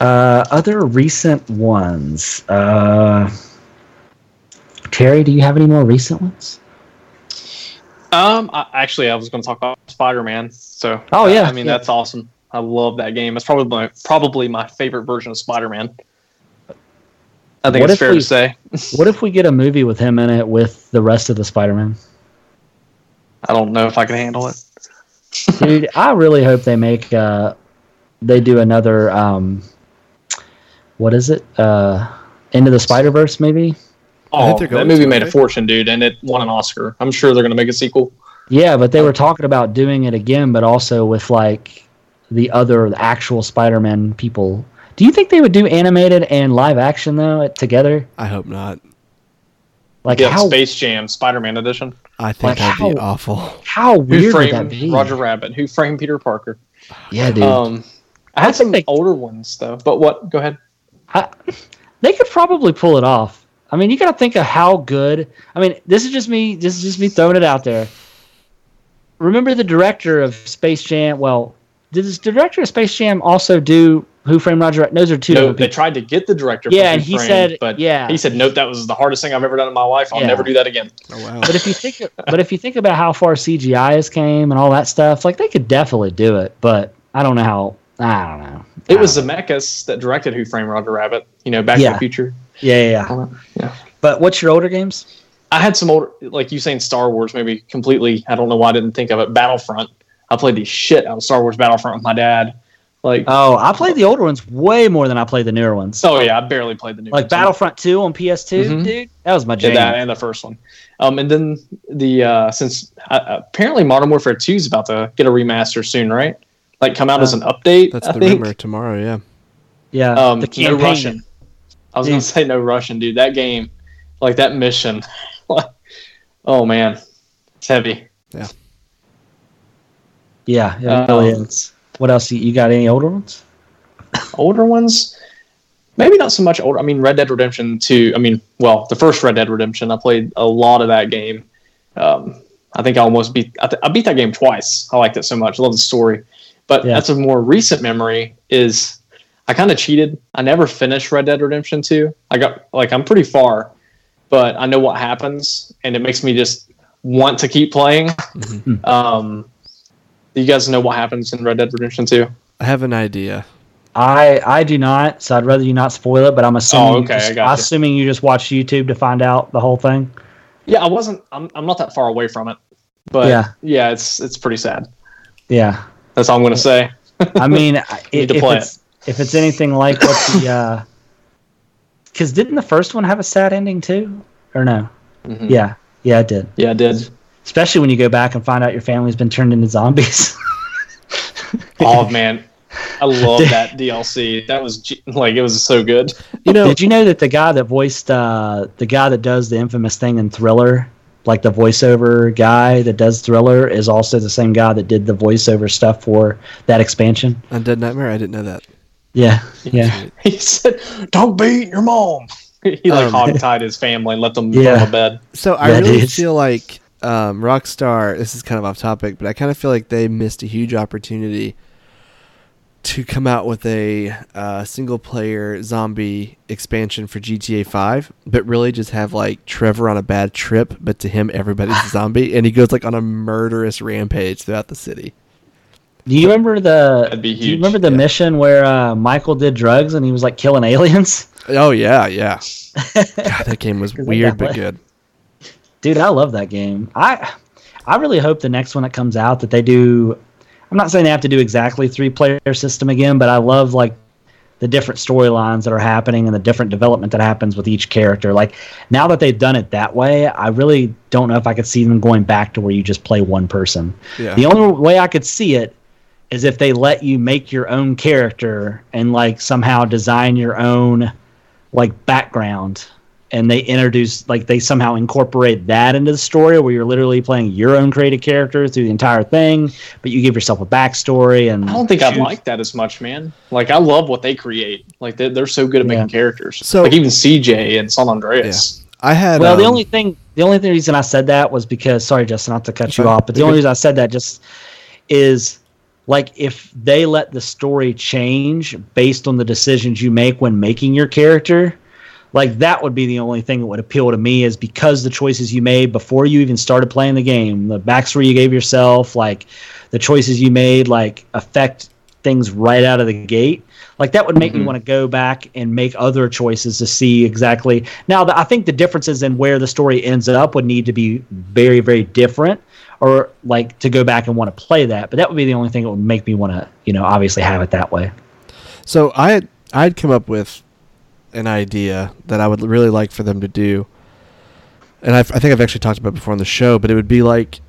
uh, other recent ones. Uh, Terry, do you have any more recent ones? Um, I, actually, I was going to talk about Spider Man. So, Oh, yeah, I mean yeah. that's awesome. I love that game. It's probably my probably my favorite version of Spider Man. I think What it's if fair we- to say. What if we get a movie with him in it with the rest of the Spider-Man? I don't know if I can handle it. Dude, I really hope they make uh, they do another um, what is it? Uh, Into the Spider Verse maybe? I think Oh, they're that movie to, made a fortune, dude, and it won an Oscar. I'm sure they're going to make a sequel. Yeah, but they were talking about doing it again, but also with like the other the actual Spider-Man people. Do you think they would do animated and live action though together? I hope not. Like yeah, how Space Jam Spider-Man edition. I think Like that'd be awful. how Who weird would that framed be? Roger Rabbit? Who framed Peter Parker? Yeah, dude. Um, I had some think- older ones though. But what? Go ahead. I, they could probably pull it off. I mean, you got to think of how good. I mean, this is just me. This is just me throwing it out there. Remember the director of Space Jam? Well, did this director of Space Jam also do Who Framed Roger? Rabbit? Those are two. No, they people. tried to get the director. Yeah, from and he Framed, said- but yeah. he said, "Nope, that was the hardest thing I've ever done in my life. I'll Yeah. never do that again." Oh wow. But if you think, but if you think about how far CGI has came and all that stuff, like they could definitely do it. But I don't know how. I don't know. It was don't Zemeckis that directed Who Framed Roger Rabbit. You know, Back to the Future. Yeah, yeah, yeah. Uh, yeah. But what's your older games? I had some older, like you saying Star Wars, maybe completely. I don't know why I didn't think of it. Battlefront. I played the shit out of Star Wars Battlefront with my dad. Like, Oh, I played the older ones way more than I played the newer ones. oh yeah, I barely played the new like ones. Battlefront 2 on PS2, Mhm. dude. That was my Did jam. that and the first one. Um, and then the uh, since uh, apparently Modern Warfare Two is about to get a remaster soon, right? Like come out as an update. That's I the think. rumor tomorrow. Yeah. Yeah, Um, the no campaign. Russian. I was gonna say no Russian, dude. That game, like that mission. oh man, it's heavy. Yeah, it Um, really is. What else? You, got any older ones? older ones maybe not so much older i mean red dead redemption 2 i mean well the first red dead redemption i played a lot of that game um, i think i almost beat I, th- I beat that game twice i liked it so much i love the story but Yeah. that's a more recent memory is i kind of cheated i never finished red dead redemption 2 i got like i'm pretty far but i know what happens and it makes me just want to keep playing Mhm. um, you guys know what happens in red dead redemption 2 I have an idea. I I do not, so I'd rather you not spoil it. But I'm assuming. Oh, you okay, just, I gotcha. assuming you just watch YouTube to find out the whole thing. Yeah, I wasn't. I'm, I'm not that far away from it, but Yeah. yeah, it's it's pretty sad. Yeah, That's all I'm gonna say. I mean, I- Need to if play it's if it's anything like what the, because didn't the first one have a sad ending too, or no? Mhm. Yeah, yeah, it did. yeah, it did. Especially when you go back and find out your family's been turned into zombies. Oh man, I love that DLC. That was like it was so good. You know, Did you know that the guy that voiced uh, the guy that does the infamous thing in Thriller, like the voiceover guy that does Thriller, is also the same guy that did the voiceover stuff for that expansion? Undead Nightmare. I didn't know that. Yeah, yeah, He said, "Don't beat your mom." He like Um, hogtied his family and let them Yeah. go to bed. So I Yeah, really dude. feel like um, Rockstar. This is kind of off topic, but I kind of feel like they missed a huge opportunity to come out with a uh, single player zombie expansion for GTA 5, but really just have like Trevor on a bad trip, but to him everybody's a zombie, and he goes like on a murderous rampage throughout the city. Do you remember the? That'd be Do you remember the yeah. mission where uh, Michael did drugs and he was like killing aliens? Oh yeah, yeah. God, that game was weird but good. Dude, I love that game. I I really hope the next one that comes out that they do. I'm not saying they have to do exactly three player system again, but I love like the different storylines that are happening and the different development that happens with each character. Like now that they've done it that way, I really don't know if I could see them going back to where you just play one person. Yeah. The only way I could see it is if they let you make your own character and like somehow design your own like background and they introduce like they somehow incorporate that into the story where you're literally playing your own created character through the entire thing, but you give yourself a backstory and I don't think I'd choose- like that as much, man. Like I love what they create. Like they're, they're so good at making Yeah. characters. So- like even CJ and San Andreas. I had Well, the um, only thing, the only thing reason I said that was because, sorry, Justin, not to cut you fine. off, but the only reason I said that just is like if they let the story change based on the decisions you make when making your character, like that would be the only thing that would appeal to me is because the choices you made before you even started playing the game, the backstory you gave yourself, like the choices you made, like affect things right out of the gate. Like that would make me Mhm. want to go back and make other choices to see exactly. Now, the, I think the differences in where the story ends up would need to be very, very different, or like to go back and want to play that. But that would be the only thing that would make me want to, you know, obviously have it that way. So I I'd come up with an idea that I would really like for them to do, and I've, I think I've actually talked about before on the show. But it would be like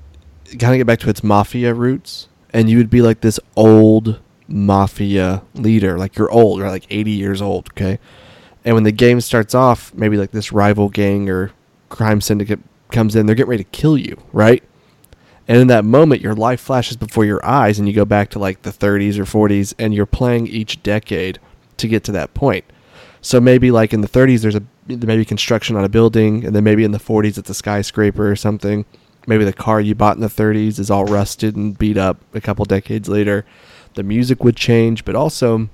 kind of get back to its mafia roots, and you would be like this old mafia leader, like you're old, you're like 80 years old, okay. And when the game starts off, maybe like this rival gang or crime syndicate comes in, they're getting ready to kill you, right? And in that moment, your life flashes before your eyes, and you go back to like the 30s or 40s, and you're playing each decade to get to that point. So maybe like in the 30s, there's a maybe construction on a building, and then maybe in the 40s, it's a skyscraper or something. Maybe the car you bought in the 30s is all rusted and beat up a couple decades later. The music would change, but also,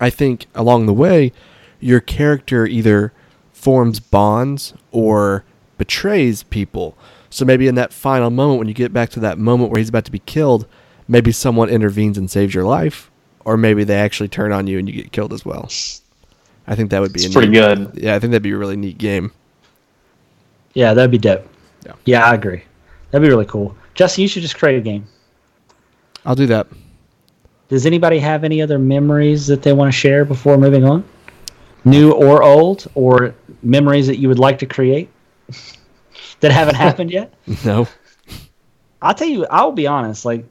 I think along the way, your character either forms bonds or betrays people. So maybe in that final moment, when you get back to that moment where he's about to be killed, maybe someone intervenes and saves your life, or maybe they actually turn on you and you get killed as well. I think that would be It's a pretty neat, good. Yeah, I think that'd be a really neat game. Yeah, that'd be dope. Yeah. yeah, I agree. That'd be really cool. Justin, you should just create a game. I'll do that. Does anybody have any other memories that they want to share before moving on? New or old, or memories that you would like to create that haven't happened yet? No. I'll tell you, I'll be honest. Like,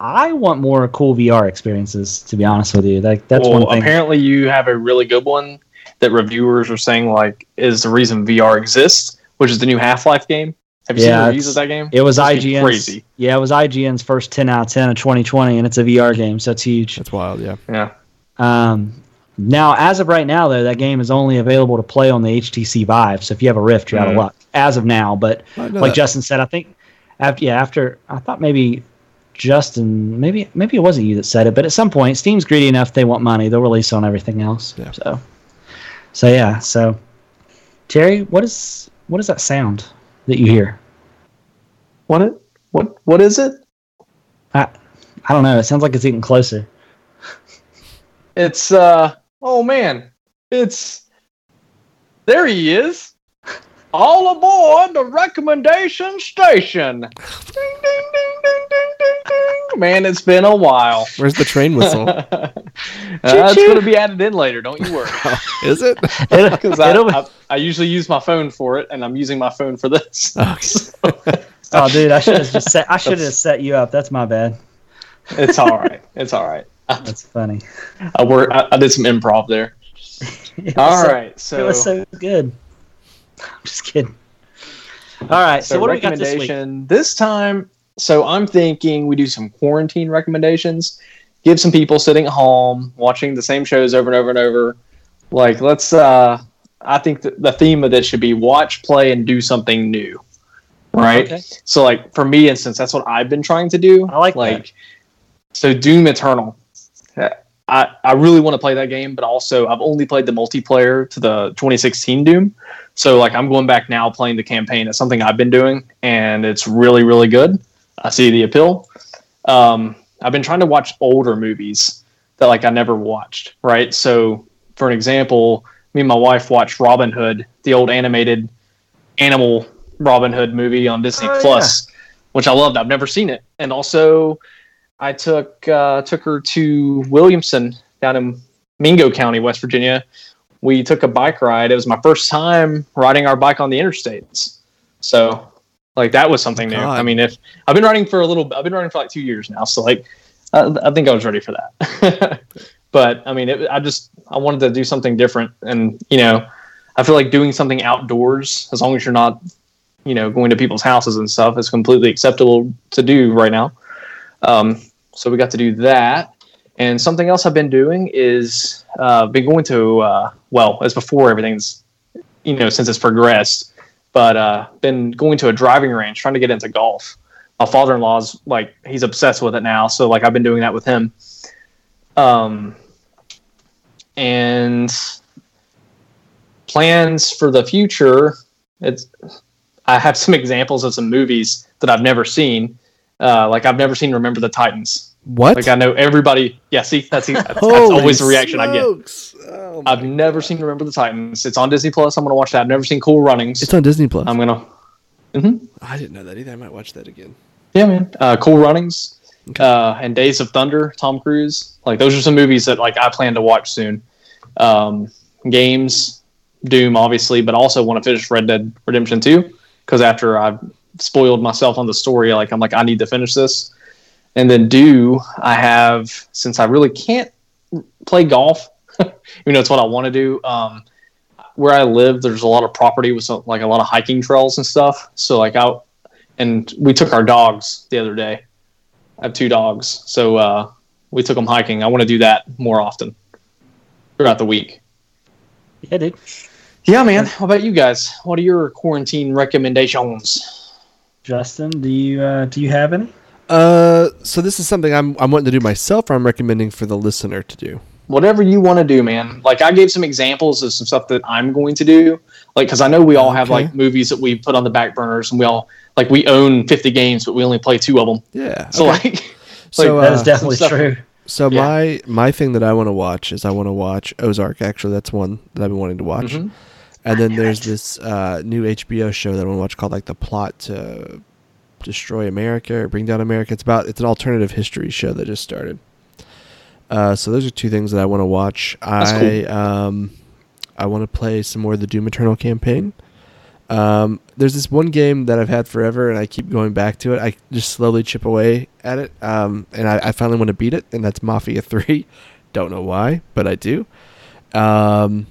I want more cool VR experiences. To be honest with you, like that's well, one thing. apparently you have a really good one that reviewers are saying like is the reason VR exists, which is the new Half Life game. Have you Yeah, seen the reviews of that game? It was Must be IGN's. crazy. Yeah, it was IGN's first 10 out of 10 of 2020, and it's a VR game, so it's huge. That's wild, yeah. Yeah. Um, now, as of right now, though, that game is only available to play on the HTC Vive. So if you have a Rift, you're out of Mm. luck. As of now, but like that. Justin said, I think after yeah, after I thought maybe Justin, maybe maybe it wasn't you that said it, but at some point, Steam's greedy enough; they want money. They'll release on everything else. Yeah. So, so yeah. So, Terry, what is what is that sound that you hear? What it? What? What is it? I I don't know. It sounds like it's getting closer. It's uh. Oh man, it's there. He is. All aboard the recommendation station. Ding, ding, ding, ding, ding, ding, ding. Man, it's been a while. Where's the train whistle? uh, it's going to be added in later. Don't you worry. Is it? Because I, I, I usually use my phone for it, and I'm using my phone for this. Okay. oh, dude, I should have just set. I should have set you up. That's my bad. It's all right. It's all right. That's funny. I work. I, I did some improv there. It was All so- right. So it was so good. I'm just kidding. All right, so, So, what got this week? recommendation this time. So I'm thinking we do some quarantine recommendations. Give some people sitting at home watching the same shows over and over and over. Like let's. uh I think th- the theme of this should be watch, play, and do something new. Right. Okay. So like for me, instance, that's what I've been trying to do. I like that. like. So Doom Eternal. I, I really want to play that game, but also I've only played the multiplayer to the 2016 Doom. So like I'm going back now playing the campaign. It's something I've been doing, and it's really really good. I see the appeal. Um, I've been trying to watch older movies that like I never watched. Right. So for an example, me and my wife watched Robin Hood, the old animated animal Robin Hood movie on Disney Oh, Plus, which I loved. I've never seen it, and also I took uh, took her to Williamson down in Mingo County, West Virginia. We took a bike ride. It was my first time riding our bike on the interstates. So, like that was something new. I mean, if I've been riding for a little, I've been riding for like two years now. So, like, I, I think I was ready for that. but I mean, it, I just I wanted to do something different, and you know, I feel like doing something outdoors, as long as you're not, you know, going to people's houses and stuff, is completely acceptable to do right now. Um, so we got to do that. And something else I've been doing is uh, been going to uh, well as before everything's you know since it's progressed, but uh, been going to a driving range trying to get into golf. My father-in-law's like he's obsessed with it now, so like I've been doing that with him. Um, and plans for the future. It's I have some examples of some movies that I've never seen. Uh, like I've never seen Remember the Titans. What? Like I know everybody. Yeah, see, that's, that's, that's always the reaction I get. Oh I've never seen Remember the Titans. It's on Disney Plus. I'm gonna watch that. I've never seen Cool Runnings. It's on Disney Plus. I'm gonna. Hmm. I didn't know that either. I might watch that again. Yeah, man. Uh, cool Runnings, uh, and Days of Thunder. Tom Cruise. Like those are some movies that like I plan to watch soon. Um, games, Doom, obviously, but also want to finish Red Dead Redemption 2 because after I've spoiled myself on the story, like I'm like I need to finish this. And then do I have since I really can't play golf, even though it's what I want to do. Um, where I live, there's a lot of property with some, like a lot of hiking trails and stuff. So like out, and we took our dogs the other day. I have two dogs, so uh, we took them hiking. I want to do that more often throughout the week. Yeah, dude. Yeah, man. How about you guys? What are your quarantine recommendations? Justin, do you uh, do you have any? Uh, so this is something I'm I'm wanting to do myself, or I'm recommending for the listener to do. Whatever you want to do, man. Like I gave some examples of some stuff that I'm going to do. Like because I know we all have Okay. like movies that we put on the back burners, and we all like we own 50 games, but we only play two of them. Yeah. So okay. like, So, like, That is uh, definitely stuff- true. So Yeah. my my thing that I want to watch is I want to watch Ozark. Actually, that's one that I've been wanting to watch. Mhm. And then there's this uh, new HBO show that I want to watch called like the plot to destroy America or bring down America. It's about it's an alternative history show that just started. Uh, so those are two things that I want to watch. That's I um, I want to play some more of the Doom Eternal campaign. Um, there's this one game that I've had forever, and I keep going back to it. I just slowly chip away at it, um, and I, I finally want to beat it, and that's Mafia Three. Don't know why, but I do. Um,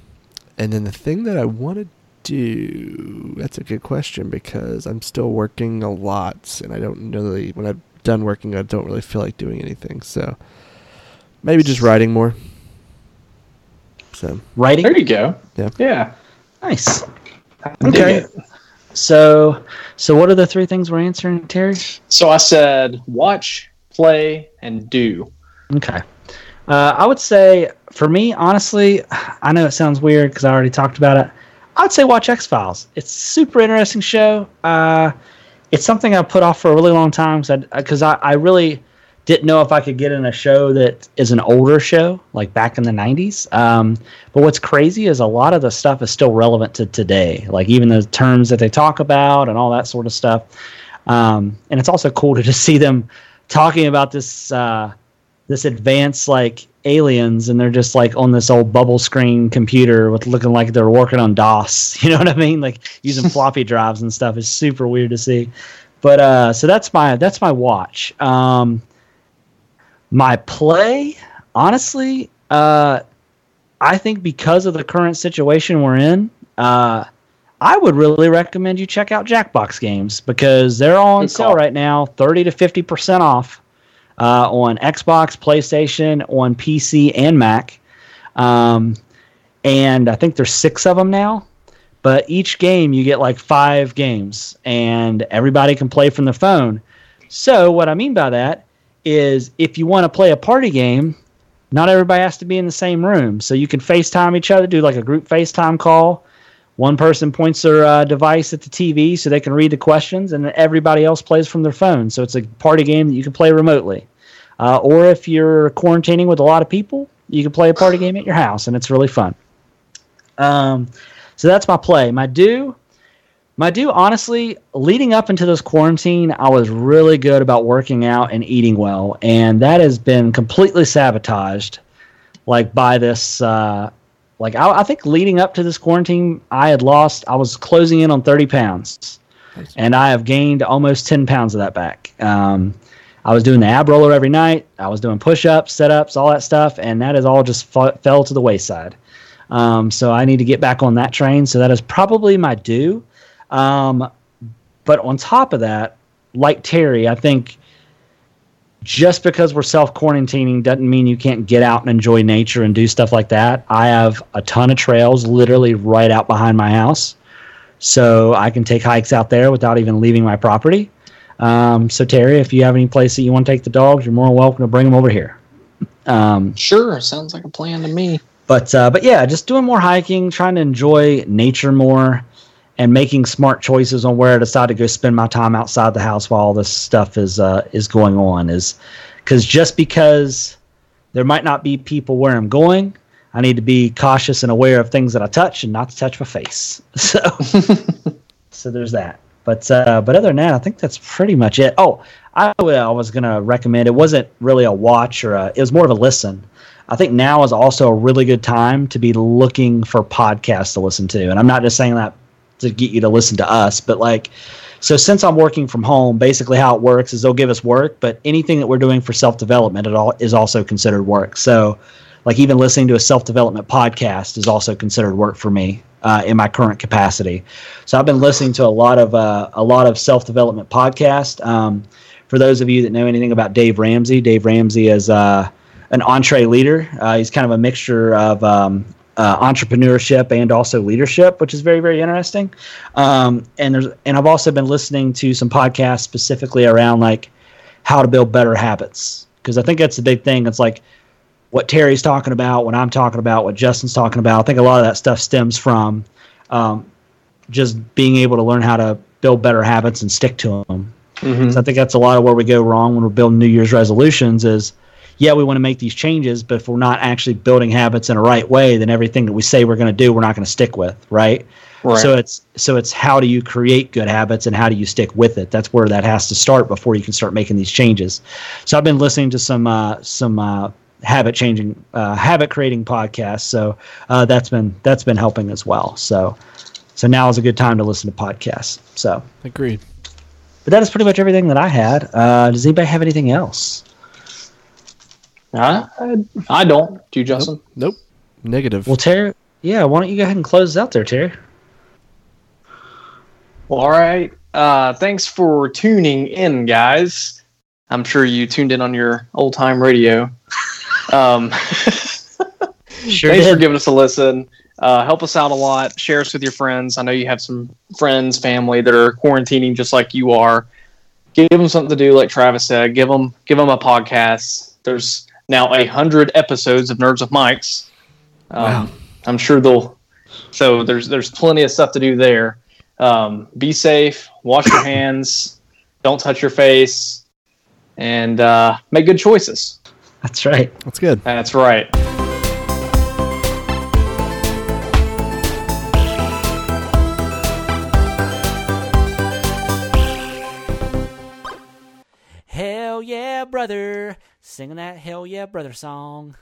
and then the thing that I want to do, that's a good question because I'm still working a lot, and I don't really, when I'm done working, I don't really feel like doing anything. So maybe just writing more. So Writing. there you go. Yeah. Yeah. Nice. Okay. So, so what are the three things we're answering, Terry? So I said watch, play, and do. Okay. Uh, I would say, for me, honestly, I know it sounds weird because I already talked about it. I would say watch X Files. It's super interesting show. Uh, it's something I put off for a really long time because I, I really didn't know if I could get in a show that is an older show, like back in the 90s. Um, but what's crazy is a lot of the stuff is still relevant to today, like even the terms that they talk about and all that sort of stuff. Um, and it's also cool to just see them talking about this. Uh, this advanced like aliens and they're just like on this old bubble screen computer with looking like they're working on DOS. You know what I mean? Like using floppy drives and stuff is super weird to see. But uh so that's my that's my watch. Um my play, honestly, uh I think because of the current situation we're in, uh I would really recommend you check out Jackbox games because they're all on Good sale call. right now, 30 to 50% off uh, on Xbox, PlayStation, on PC, and Mac. Um, and I think there's six of them now. But each game, you get like five games, and everybody can play from the phone. So, what I mean by that is if you want to play a party game, not everybody has to be in the same room. So, you can FaceTime each other, do like a group FaceTime call. One person points their uh, device at the TV so they can read the questions, and everybody else plays from their phone. So it's a party game that you can play remotely. Uh, or if you're quarantining with a lot of people, you can play a party game at your house, and it's really fun. Um, so that's my play. My do, my do. Honestly, leading up into this quarantine, I was really good about working out and eating well, and that has been completely sabotaged, like by this. Uh, like I, I think leading up to this quarantine, I had lost. I was closing in on thirty pounds, Nice. and I have gained almost ten pounds of that back. Um, I was doing the ab roller every night. I was doing push ups, set ups, all that stuff, and that has all just fell to the wayside. Um, so I need to get back on that train. So that is probably my due. Um, but on top of that, like Terry, I think just because we're self quarantining doesn't mean you can't get out and enjoy nature and do stuff like that. I have a ton of trails literally right out behind my house. So I can take hikes out there without even leaving my property. Um, so Terry, if you have any place that you want to take the dogs, you're more than welcome to bring them over here. Um, Sure, sounds like a plan to me. but uh, but yeah, just doing more hiking, trying to enjoy nature more, and making smart choices on where I decide to go spend my time outside the house while all this stuff is uh, is going on. Is because just because there might not be people where I'm going, I need to be cautious and aware of things that I touch and not to touch my face. So so there's that. But uh, but other than that, I think that's pretty much it. Oh, I, I was gonna recommend. It wasn't really a watch or a, it was more of a listen. I think now is also a really good time to be looking for podcasts to listen to. And I'm not just saying that to get you to listen to us, but like, so since I'm working from home, basically how it works is they'll give us work, but anything that we're doing for self development at all is also considered work. So, like even listening to a self development podcast is also considered work for me uh, in my current capacity. So I've been listening to a lot of uh, a lot of self development podcasts. Um, for those of you that know anything about Dave Ramsey, Dave Ramsey is uh, an EntreLeader. Uh, he's kind of a mixture of um, uh, entrepreneurship and also leadership, which is very very interesting. Um, and there's and I've also been listening to some podcasts specifically around like how to build better habits because I think that's the big thing. It's like what Terry's talking about, what I'm talking about, what Justin's talking about. I think a lot of that stuff stems from um, just being able to learn how to build better habits and stick to them. Mhm. So I think that's a lot of where we go wrong when we're building New Year's resolutions. Is yeah, we want to make these changes, but if we're not actually building habits in a right way, then everything that we say we're going to do, we're not going to stick with, right? Right. So it's so it's how do you create good habits and how do you stick with it? That's where that has to start before you can start making these changes. So I've been listening to some uh, some uh, habit changing, uh, habit creating podcasts. So uh, that's been that's been helping as well. So so now is a good time to listen to podcasts. So, Agreed. but that is pretty much everything that I had. Uh, does anybody have anything else? I, I don't. Do you, Justin? Nope. Negative. Well, Terry, yeah, why don't you go ahead and close out there, Terry? Well, all right. Uh, thanks for tuning in, guys. I'm sure you tuned in on your old time radio. Um, Sure thanks for giving us a listen. Uh, help us out a lot. Share us with your friends. I know you have some friends, family that are quarantining just like you are. Give them something to do, like Travis said. Give them, give them a podcast. There's now a hundred episodes of Nerds of Mics. Um, Wow. I'm sure they'll. So there's there's plenty of stuff to do there. Um, be safe. Wash your hands. Don't touch your face, and uh, make good choices. That's right. That's good. That's right. Hell yeah, brother. Singing that hell yeah, brother song.